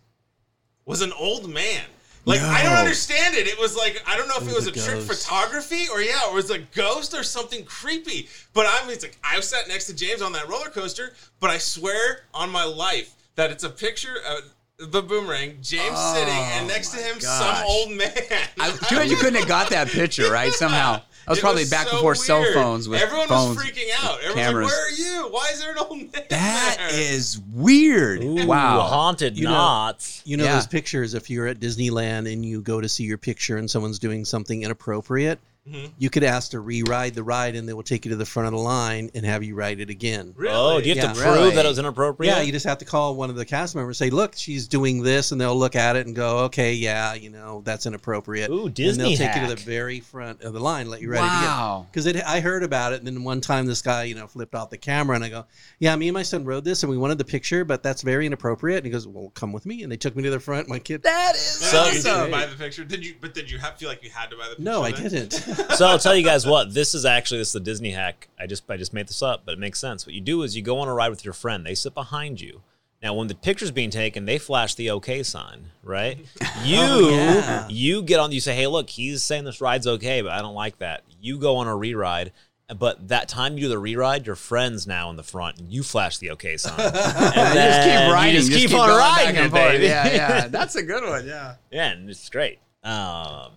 was an old man. Like I don't understand it. It was like I don't know if it It was was a a trick photography or yeah, it was a ghost or something creepy. But I'm it's like I sat next to James on that roller coaster, but I swear on my life that it's a picture of the boomerang, James Oh, sitting, and next to him gosh. some old man. I, too bad you couldn't have got that picture, right? Somehow. That was It probably back so before cell phones with Everyone phones, was freaking out. Everyone's cameras. like, "Where are you? Why is there an old man?" That there?" is weird. Ooh, wow. haunted You know- knots. You know Yeah. those pictures if you're at Disneyland and you go to see your picture and someone's doing something inappropriate, Mhm. you could ask to re-ride the ride and they will take you to the front of the line and have you ride it again. Really? Oh, do you have to prove Really? that it was inappropriate? Yeah, you just have to call one of the cast members, say, "Look, she's doing this," and they'll look at it and go, "Okay, yeah, you know, that's inappropriate." Ooh, and Disney they'll take you to the very front of the line, let you ride it again. Wow. Because I heard about it, and then one time this guy, you know, flipped off the camera, and I go, "Yeah, me and my son rode this, and we wanted the picture, but that's very inappropriate." And he goes, "Well, come with me," and they took me to the front. My kid, That is So you didn't buy the picture? Did you? But did you have, feel like you had to buy the picture? no, I didn't. So I'll tell you guys what. This is actually this is the Disney hack. I just I just made this up, but it makes sense. What you do is you go on a ride with your friend. They sit behind you. Now, when the picture's being taken, they flash the OK sign, right? You yeah. you get on. You say, "Hey, look, he's saying this ride's okay, but I don't like that." You go on a re-ride. But that time you do the re-ride, your friend's now in the front, and you flash the OK sign. And just keep riding. You just, keep, on riding, it, baby. Yeah, yeah. That's a good one. Yeah. yeah, and it's great. Um,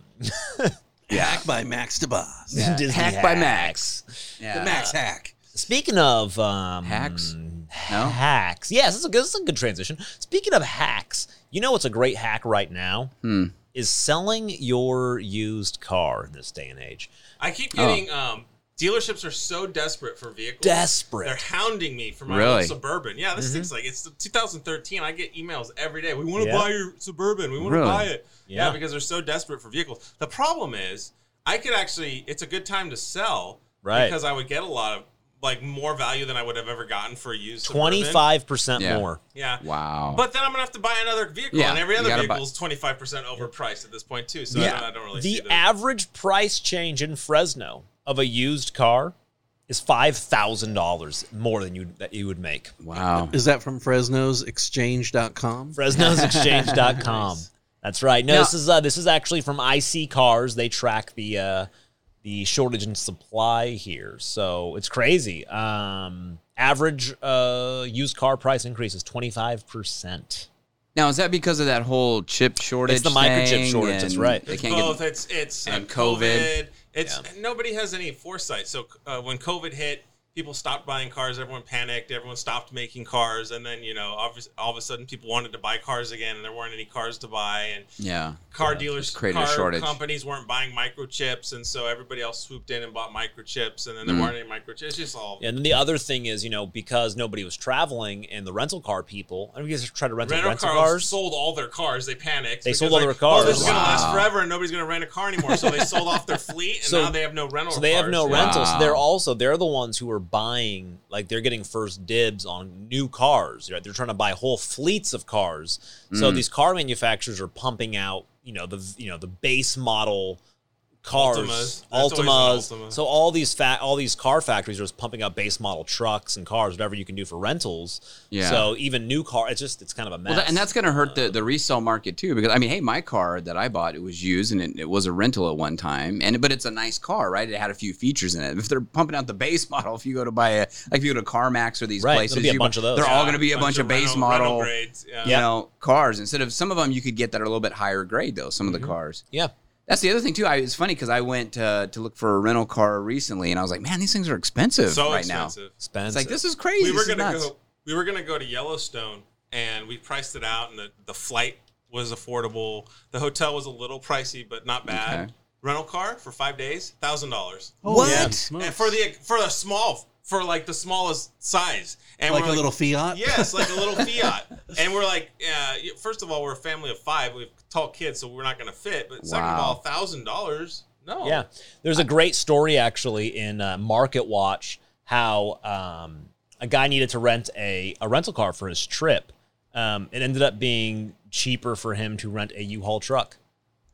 Hack by Max DeBoss. Yeah. Disney Hack by hacks. Max. The Max hack. Speaking of um, Hacks? No? hacks, yes, this is a good, this is a good transition. Speaking of hacks, you know what's a great hack right now Hmm. is selling your used car in this day and age. I keep getting um, dealerships are so desperate for vehicles. Desperate. They're hounding me for my Really? old suburban. Yeah, this mm-hmm. thing's like it's 2013. I get emails every day. We want to Yeah. buy your suburban. We want to Really? buy it. Yeah. Yeah. because they're so desperate for vehicles. The problem is, I could actually. It's a good time to sell. Right. Because I would get a lot of like more value than I would have ever gotten for a used Suburban. Twenty five percent more. Yeah. Wow. But then I'm gonna have to buy another vehicle, Yeah, and every other vehicle buy- is 25 percent overpriced at this point too. So Yeah. I, don't, I don't really see The the average price change in Fresno of a used car is five thousand dollars more than you that you would make. wow. Is that from Fresno's Exchange.com? Fresno'sExchange.com. That's right. No, Now- this is uh, this is actually from iSeeCars. They track the uh, the shortage in supply here, so it's crazy. Um, average uh, used car price increase is twenty five percent. Now is that because of that whole chip shortage? It's the microchip thing shortage, that's right. They It's can't both. get. it's it's and COVID. COVID. It's Yeah. nobody has any foresight. So uh, when COVID hit, people stopped buying cars. Everyone panicked. Everyone stopped making cars, and then you know, obviously, all of a sudden, people wanted to buy cars again, and there weren't any cars to buy, and Yeah. car dealers, created a car shortage. companies weren't buying microchips, and so everybody else swooped in and bought microchips, and then there Mm. weren't any microchips. It's just all And then the other thing is, you know, because nobody was traveling and the rental car people, I mean, you guys try to rent rental, rental cars, cars. sold all their cars. They panicked. They sold all like, their cars. Oh, this is gonna last forever, and nobody's gonna rent a car anymore. So they sold off their fleet, and So- now they have no rental. So they have no. Yeah. rentals. Wow. They're also they're the ones who are buying like they're getting first dibs on new cars. Right? They're trying to buy whole fleets of cars. So Mm. these car manufacturers are pumping out you know the you know the base model cars, Altimas. Altimas. Altima. So all these fat all these car factories are just pumping out base model trucks and cars, whatever you can do for rentals. Yeah. So even new car, it's just it's kind of a mess. Well, that, and that's going to hurt the, the resale market too, because I mean, hey, my car that I bought it was used and it, it was a rental at one time, and but it's a nice car, right? It had a few features in it. If they're pumping out the base model, if you go to buy a like if you go to CarMax or these Right, places, be a you- bunch of those. They're all going to be a bunch, of base rental- model, rental grades. Yeah. you know, cars. Instead of some of them, you could get that are a little bit higher grade though. Some of Mm-hmm. the cars. yeah. That's the other thing too. I, it's funny because I went uh, to look for a rental car recently, and I was like, man, these things are expensive So right expensive. Expensive. now. It's like this is crazy. we were gonna nuts. go. We were gonna go to Yellowstone, and we priced it out, and the, the flight was affordable. The hotel was a little pricey, but not bad. Okay. Rental car for five days, thousand dollars. What? yeah. And for the for the small for like the smallest size, and like we're a little Fiat. Yes, like a little Fiat. And we're like, uh, first of all, we're a family of five. We have tall kids, so we're not going to fit. But second of all, thousand dollars. No. Yeah, there's a great story actually in uh, MarketWatch how um, a guy needed to rent a, a rental car for his trip. Um, it ended up being cheaper for him to rent a U-Haul truck.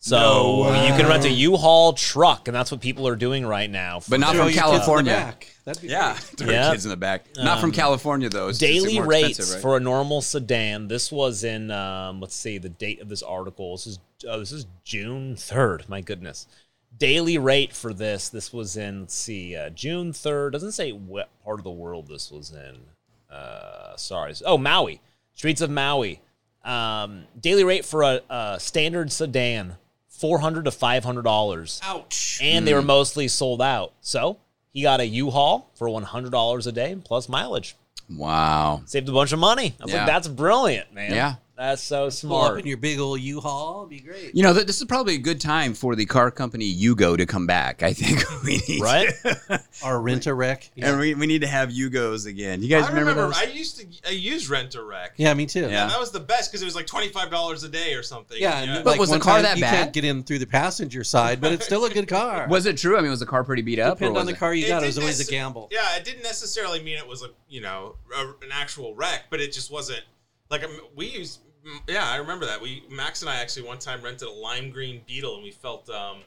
So you can rent a U-Haul truck, and that's what people are doing right now. But not from your kids in the California. That'd be Yeah, great. throw Yeah. kids in the back. Not from California though. It's daily more rates right? for a normal sedan. This was in um, let's see the date of this article. This is oh, this is June third. My goodness, daily rate for this. This was in let's see uh, June third. Doesn't say what part of the world this was in. Uh, sorry. Oh, Maui, streets of Maui. Um, daily rate for a, a standard sedan, four hundred to five hundred dollars Ouch. and they were hmm. mostly sold out. So he got a U-Haul for one hundred dollars a day plus mileage. wow. Saved a bunch of money. I was Yeah. like, "That's brilliant, man. Yeah. That's so Pull up smart." in your big old U-Haul. It'd be great. You know, th- this is probably a good time for the car company Yugo to come back. I think we need Right? Or rent a wreck. and we, we need to have Yugos again. You guys I remember, remember, those? I used to I used Rent a Wreck. Yeah, me too. Yeah. That was the best because it was like twenty five dollars a day or something. Yeah, and But was the car that you bad? can't get in through the passenger side, but it's still a good car. was it true? I mean, was the car pretty beat up? or Depend was on the it- car you got. It was didn't always a gamble. Yeah, it didn't necessarily mean it was a you know a, an actual wreck, but it just wasn't like we used. Yeah, I remember that. We Max and I actually one time rented a lime green Beetle, and we felt um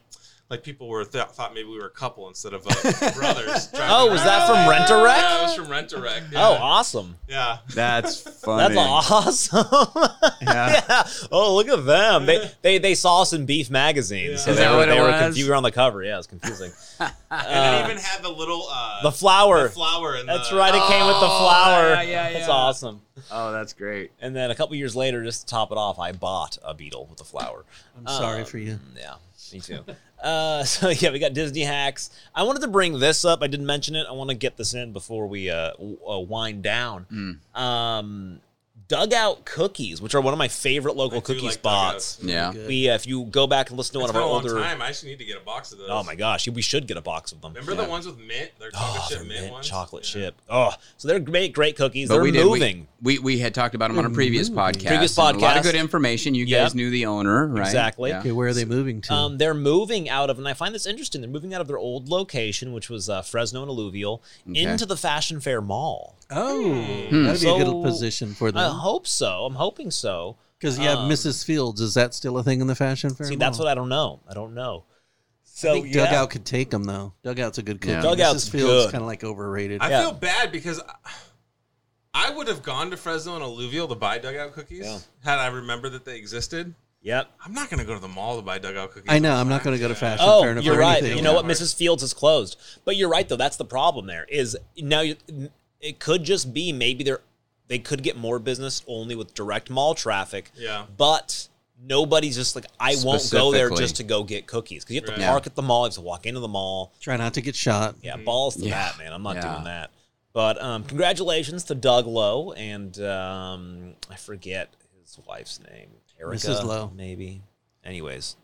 like people were th- thought maybe we were a couple instead of uh, brothers. Oh, was that from Rent a Wreck? Yeah, it was from Rent a Wreck. Yeah. Oh, awesome. yeah. That's funny. That's awesome. yeah. Oh, look at them. They they they saw us in Beef magazine. Yeah. So Is they that were, what it were was? confused. We were on the cover. Yeah, it was confusing. And Uh, it even had the little uh, the flower. the flower. And That's the, right. It came with the Oh, flower. yeah, yeah, That's yeah. awesome. Oh, that's great. And then a couple years later, just to top it off, I bought a beetle with a flower. I'm sorry Um, for you. Yeah, me too. Uh, so yeah, we got Disney hacks. I wanted to bring this up. I didn't mention it. I want to get this in before we uh, w- uh, wind down. Um, Dougout cookies, which are one of my favorite local I cookie like spots. Dougouts. Yeah. Good. We, uh, if you go back and listen to one It's of been our a long older, time. I actually need to get a box of those. oh my gosh, we should get a box of them. Remember the ones with mint? They're chocolate Oh, chip they're mint, mint ones. chocolate Yeah. chip. Oh, so they're great, great cookies. But they're we did. we- moving. We, we had talked about them on a previous podcast. Previous and A lot podcast. of good information. You Yep. guys knew the owner, right? Exactly. Yeah. Okay, where are they moving to? Um, they're moving out of, and I find this interesting. They're moving out of their old location, which was uh, Fresno and Alluvial, Okay. into the Fashion Fair Mall. oh, Hmm. that'd be a good position for I them. Hope so. I'm hoping so. Because you have um, Mrs. Fields. Is that still a thing in the fashion fair? See, that's what I don't know. I don't know. I So think yeah. Dougout could take them though. Dougout's a good cookie. Yeah. Dougout's Mrs. Fields good. kind of like overrated. I Yeah. feel bad because I- I would have gone to Fresno and Alluvial to buy Dougout cookies Yeah. had I remembered that they existed. Yep. I'm not going to go to the mall to buy Dougout cookies. I know. I'm not going to go to fashion fair. Oh, fair. you're for right. anything. You know what? Mrs. Fields is closed. But you're right, though. That's the problem. There is now. you- It could just be maybe they're they could get more business only with direct mall traffic. Yeah. But nobody's just like I won't go there just to go get cookies because you have to Right. park at the mall. You have to walk into the mall. Try not to get shot. Yeah, balls to Yeah. that, man. I'm not Yeah. doing that. But um, congratulations to Doug Lowe and um, I forget his wife's name, Erica, Mrs. Lowe. maybe. Anyways,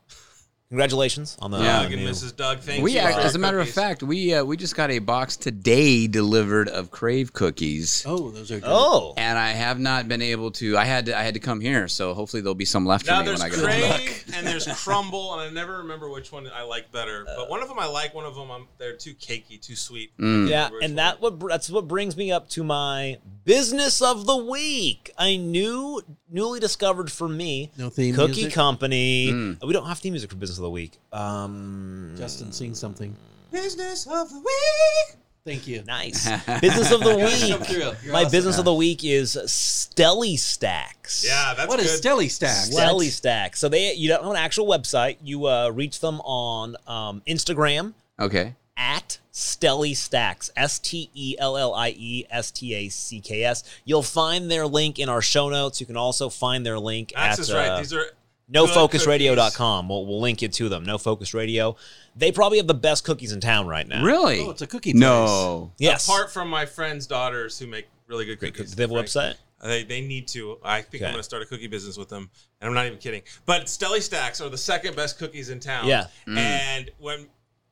congratulations on the Yeah. Doug and new- Mrs. Doug, thank we, you. act- as a your matter of fact, we uh, we just got a box today delivered of Crave cookies. Oh, those are good. Oh, And I have not been able to. I had to. I had to come here, so hopefully there'll be some left for Now me there's when I go. to the Crave and there's Crumbl, and I never remember which one I like better. Uh, But one of them I like, one of them I'm, they're too cakey, too sweet. Mm. Yeah, and that what that's what brings me up to my business of the week. I knew newly discovered for me No theme Cookie music? Company. Mm. We don't have theme music for business of the week. Um, Justin, sing something. Business of the week. Thank you. nice business of the week. My awesome. business of the week is Stellie Stacks. Yeah, that's What good. is Stellie Stack? Stellie Stacks. So they you don't have an actual website. You uh, reach them on um, Instagram Okay. At Stellie Stacks. S T E L L I E S T A C K S. You'll find their link in our show notes. You can also find their link Max at is right. uh, These are nofocusradio.com. We'll, we'll link you to them. No Focus Radio. They probably have the best cookies in town right now. Really? Oh, it's a cookie place. no. Yes. apart from my friend's daughters who make really good Great cookies. cookies. They have a website? They, they need to. I think I'm going to start a cookie business with them, and I'm not even kidding. But Stellie Stacks are the second best cookies in town. Yeah. And when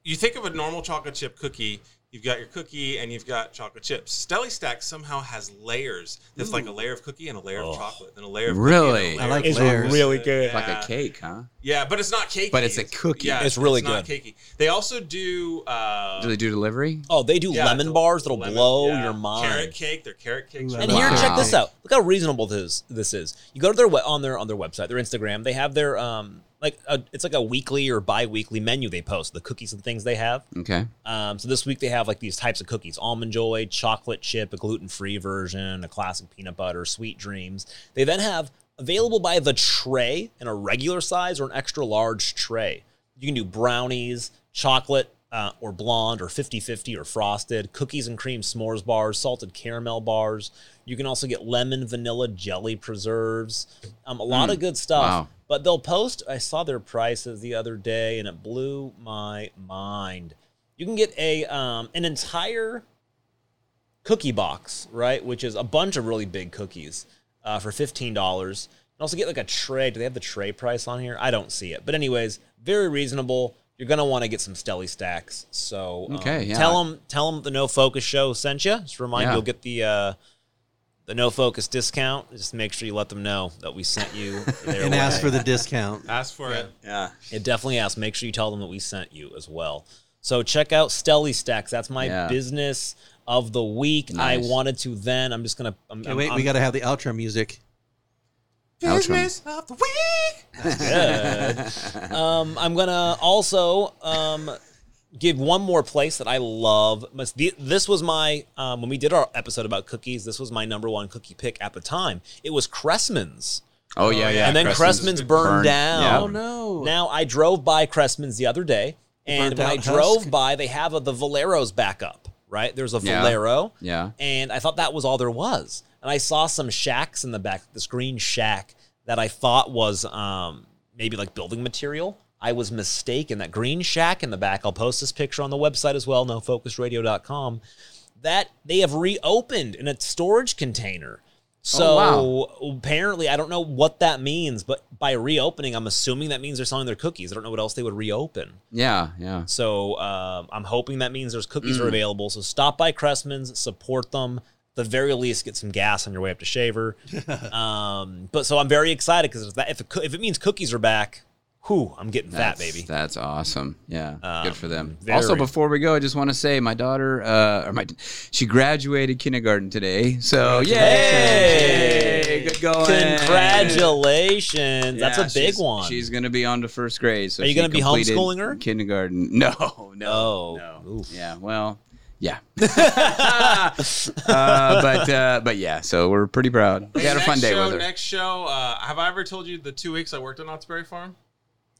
you think of a normal chocolate chip cookie, you've got your cookie and you've got chocolate chips. Stellie Stacks somehow has layers. That's like a layer of cookie and a layer Oh. of chocolate, then a layer of Really? Cookie and a I layer like of It's layers. really good. Like a cake, huh? Yeah, but it's not cakey. But it's a cookie. Yeah, It's really not good. cakey. They also do. Uh, Do they do delivery? Oh, they do yeah, lemon bars that'll lemon- blow yeah. your mind. Carrot cake. They're carrot cakes. Ooh, I And love here, Wow. check this out. Look how reasonable this this is. You go to their on their on their website, their Instagram. They have their um like a, it's like a weekly or bi-weekly menu they post the cookies and things they have. Okay. Um, so this week they have like these types of cookies: almond joy, chocolate chip, a gluten-free version, a classic peanut butter, sweet dreams. They then have available by the tray in a regular size or an extra large tray. You can do brownies, chocolate uh, or blonde or 50-50 or frosted, cookies and cream s'mores bars, salted caramel bars. You can also get lemon vanilla jelly preserves. Um, a lot of good stuff. Wow. But they'll post. I saw their prices the other day, and it blew my mind. You can get a um, an entire cookie box, right, which is a bunch of really big cookies uh, for fifteen dollars. And also get like a tray. Do they have the tray price on here? I don't see it. But anyways, very reasonable. You're gonna want to get some Stellie stacks. So um, Okay, yeah. tell them tell them the No Focus Show sent you. Just remind Yeah. you, you'll get the. Uh, the no focus discount. Just make sure you let them know that we sent you. Their And ask for the discount. Ask for it. Yeah. It definitely asks. Make sure you tell them that we sent you as well. So check out Stellie Stacks. That's my Yeah. business of the week. Nice. I wanted to then. I'm just gonna. I'm, I'm- wait, we I'm- got to have the outro music. Outro. of the week. Good. um, I'm gonna also um, give one more place that I love. This was my um, when we did our episode about cookies. This was my number one cookie pick at the time. It was Cressman's, Oh yeah, yeah. and then Cressman's, burned, burned. down. Yeah. Oh no! Now I drove by Cressman's the other day, and Burnt when I out drove husk? by, they have a, the Valero's back up. Right there's a Yeah. Valero, Yeah. and I thought that was all there was. And I saw some shacks in the back, this green shack that I thought was um, maybe like building material. I was mistaken. That green shack in the back, I'll post this picture on the website as well, nofocusradio.com, that they have reopened in a storage container. So Oh, apparently, I don't know what that means, but by reopening, I'm assuming that means they're selling their cookies. I don't know what else they would reopen. Yeah, yeah. So um, I'm hoping that means there's cookies Mm. are available. So stop by Cressman's, support them. At the very least, get some gas on your way up to Shaver. um, but so I'm very excited because if, if, it if it means cookies are back, whew, I'm getting fat, baby. That's awesome. Yeah, Um, good for them. very. Also, before we go, I just want to say my daughter, uh, or my, she graduated kindergarten today. So yay, good going. Congratulations. That's a big she's- one. She's going to be on to first grade. So Are you gonna be homeschooling her? Kindergarten? No, no. Oh, no. oof. Yeah. Well. Yeah. uh, but uh, but yeah. So we're pretty proud. We had a fun day show, with her. Next show. Uh, have I ever told you the two weeks I worked on Knott's Berry Farm?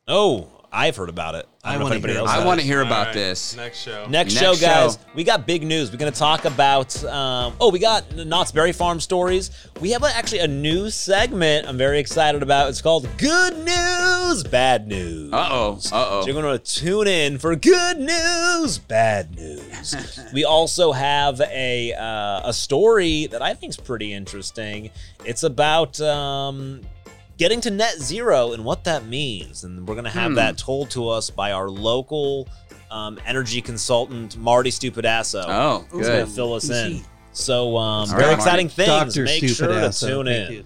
Oh, I've heard about it. I, I don't know if wanna hear else I want to hear about right, this. Next show. Next, Next show, guys, show. we got big news. We're going to talk about, um, oh, we got Knott's Berry Farm stories. We have a, actually a new segment I'm very excited about. It's called Good News, Bad News. Uh oh. Uh So oh. you're going to tune in for good news, bad news. we also have a uh, a story that I think is pretty interesting. It's about um, getting to net zero and what that means, and we're going to have Hmm. that told to us by our local um, energy consultant Marty Stupidasso. Oh, He's going to good. fill us in. So um, very right, exciting things. Doctor Make Stupid sure to ass, so tune thank in. you.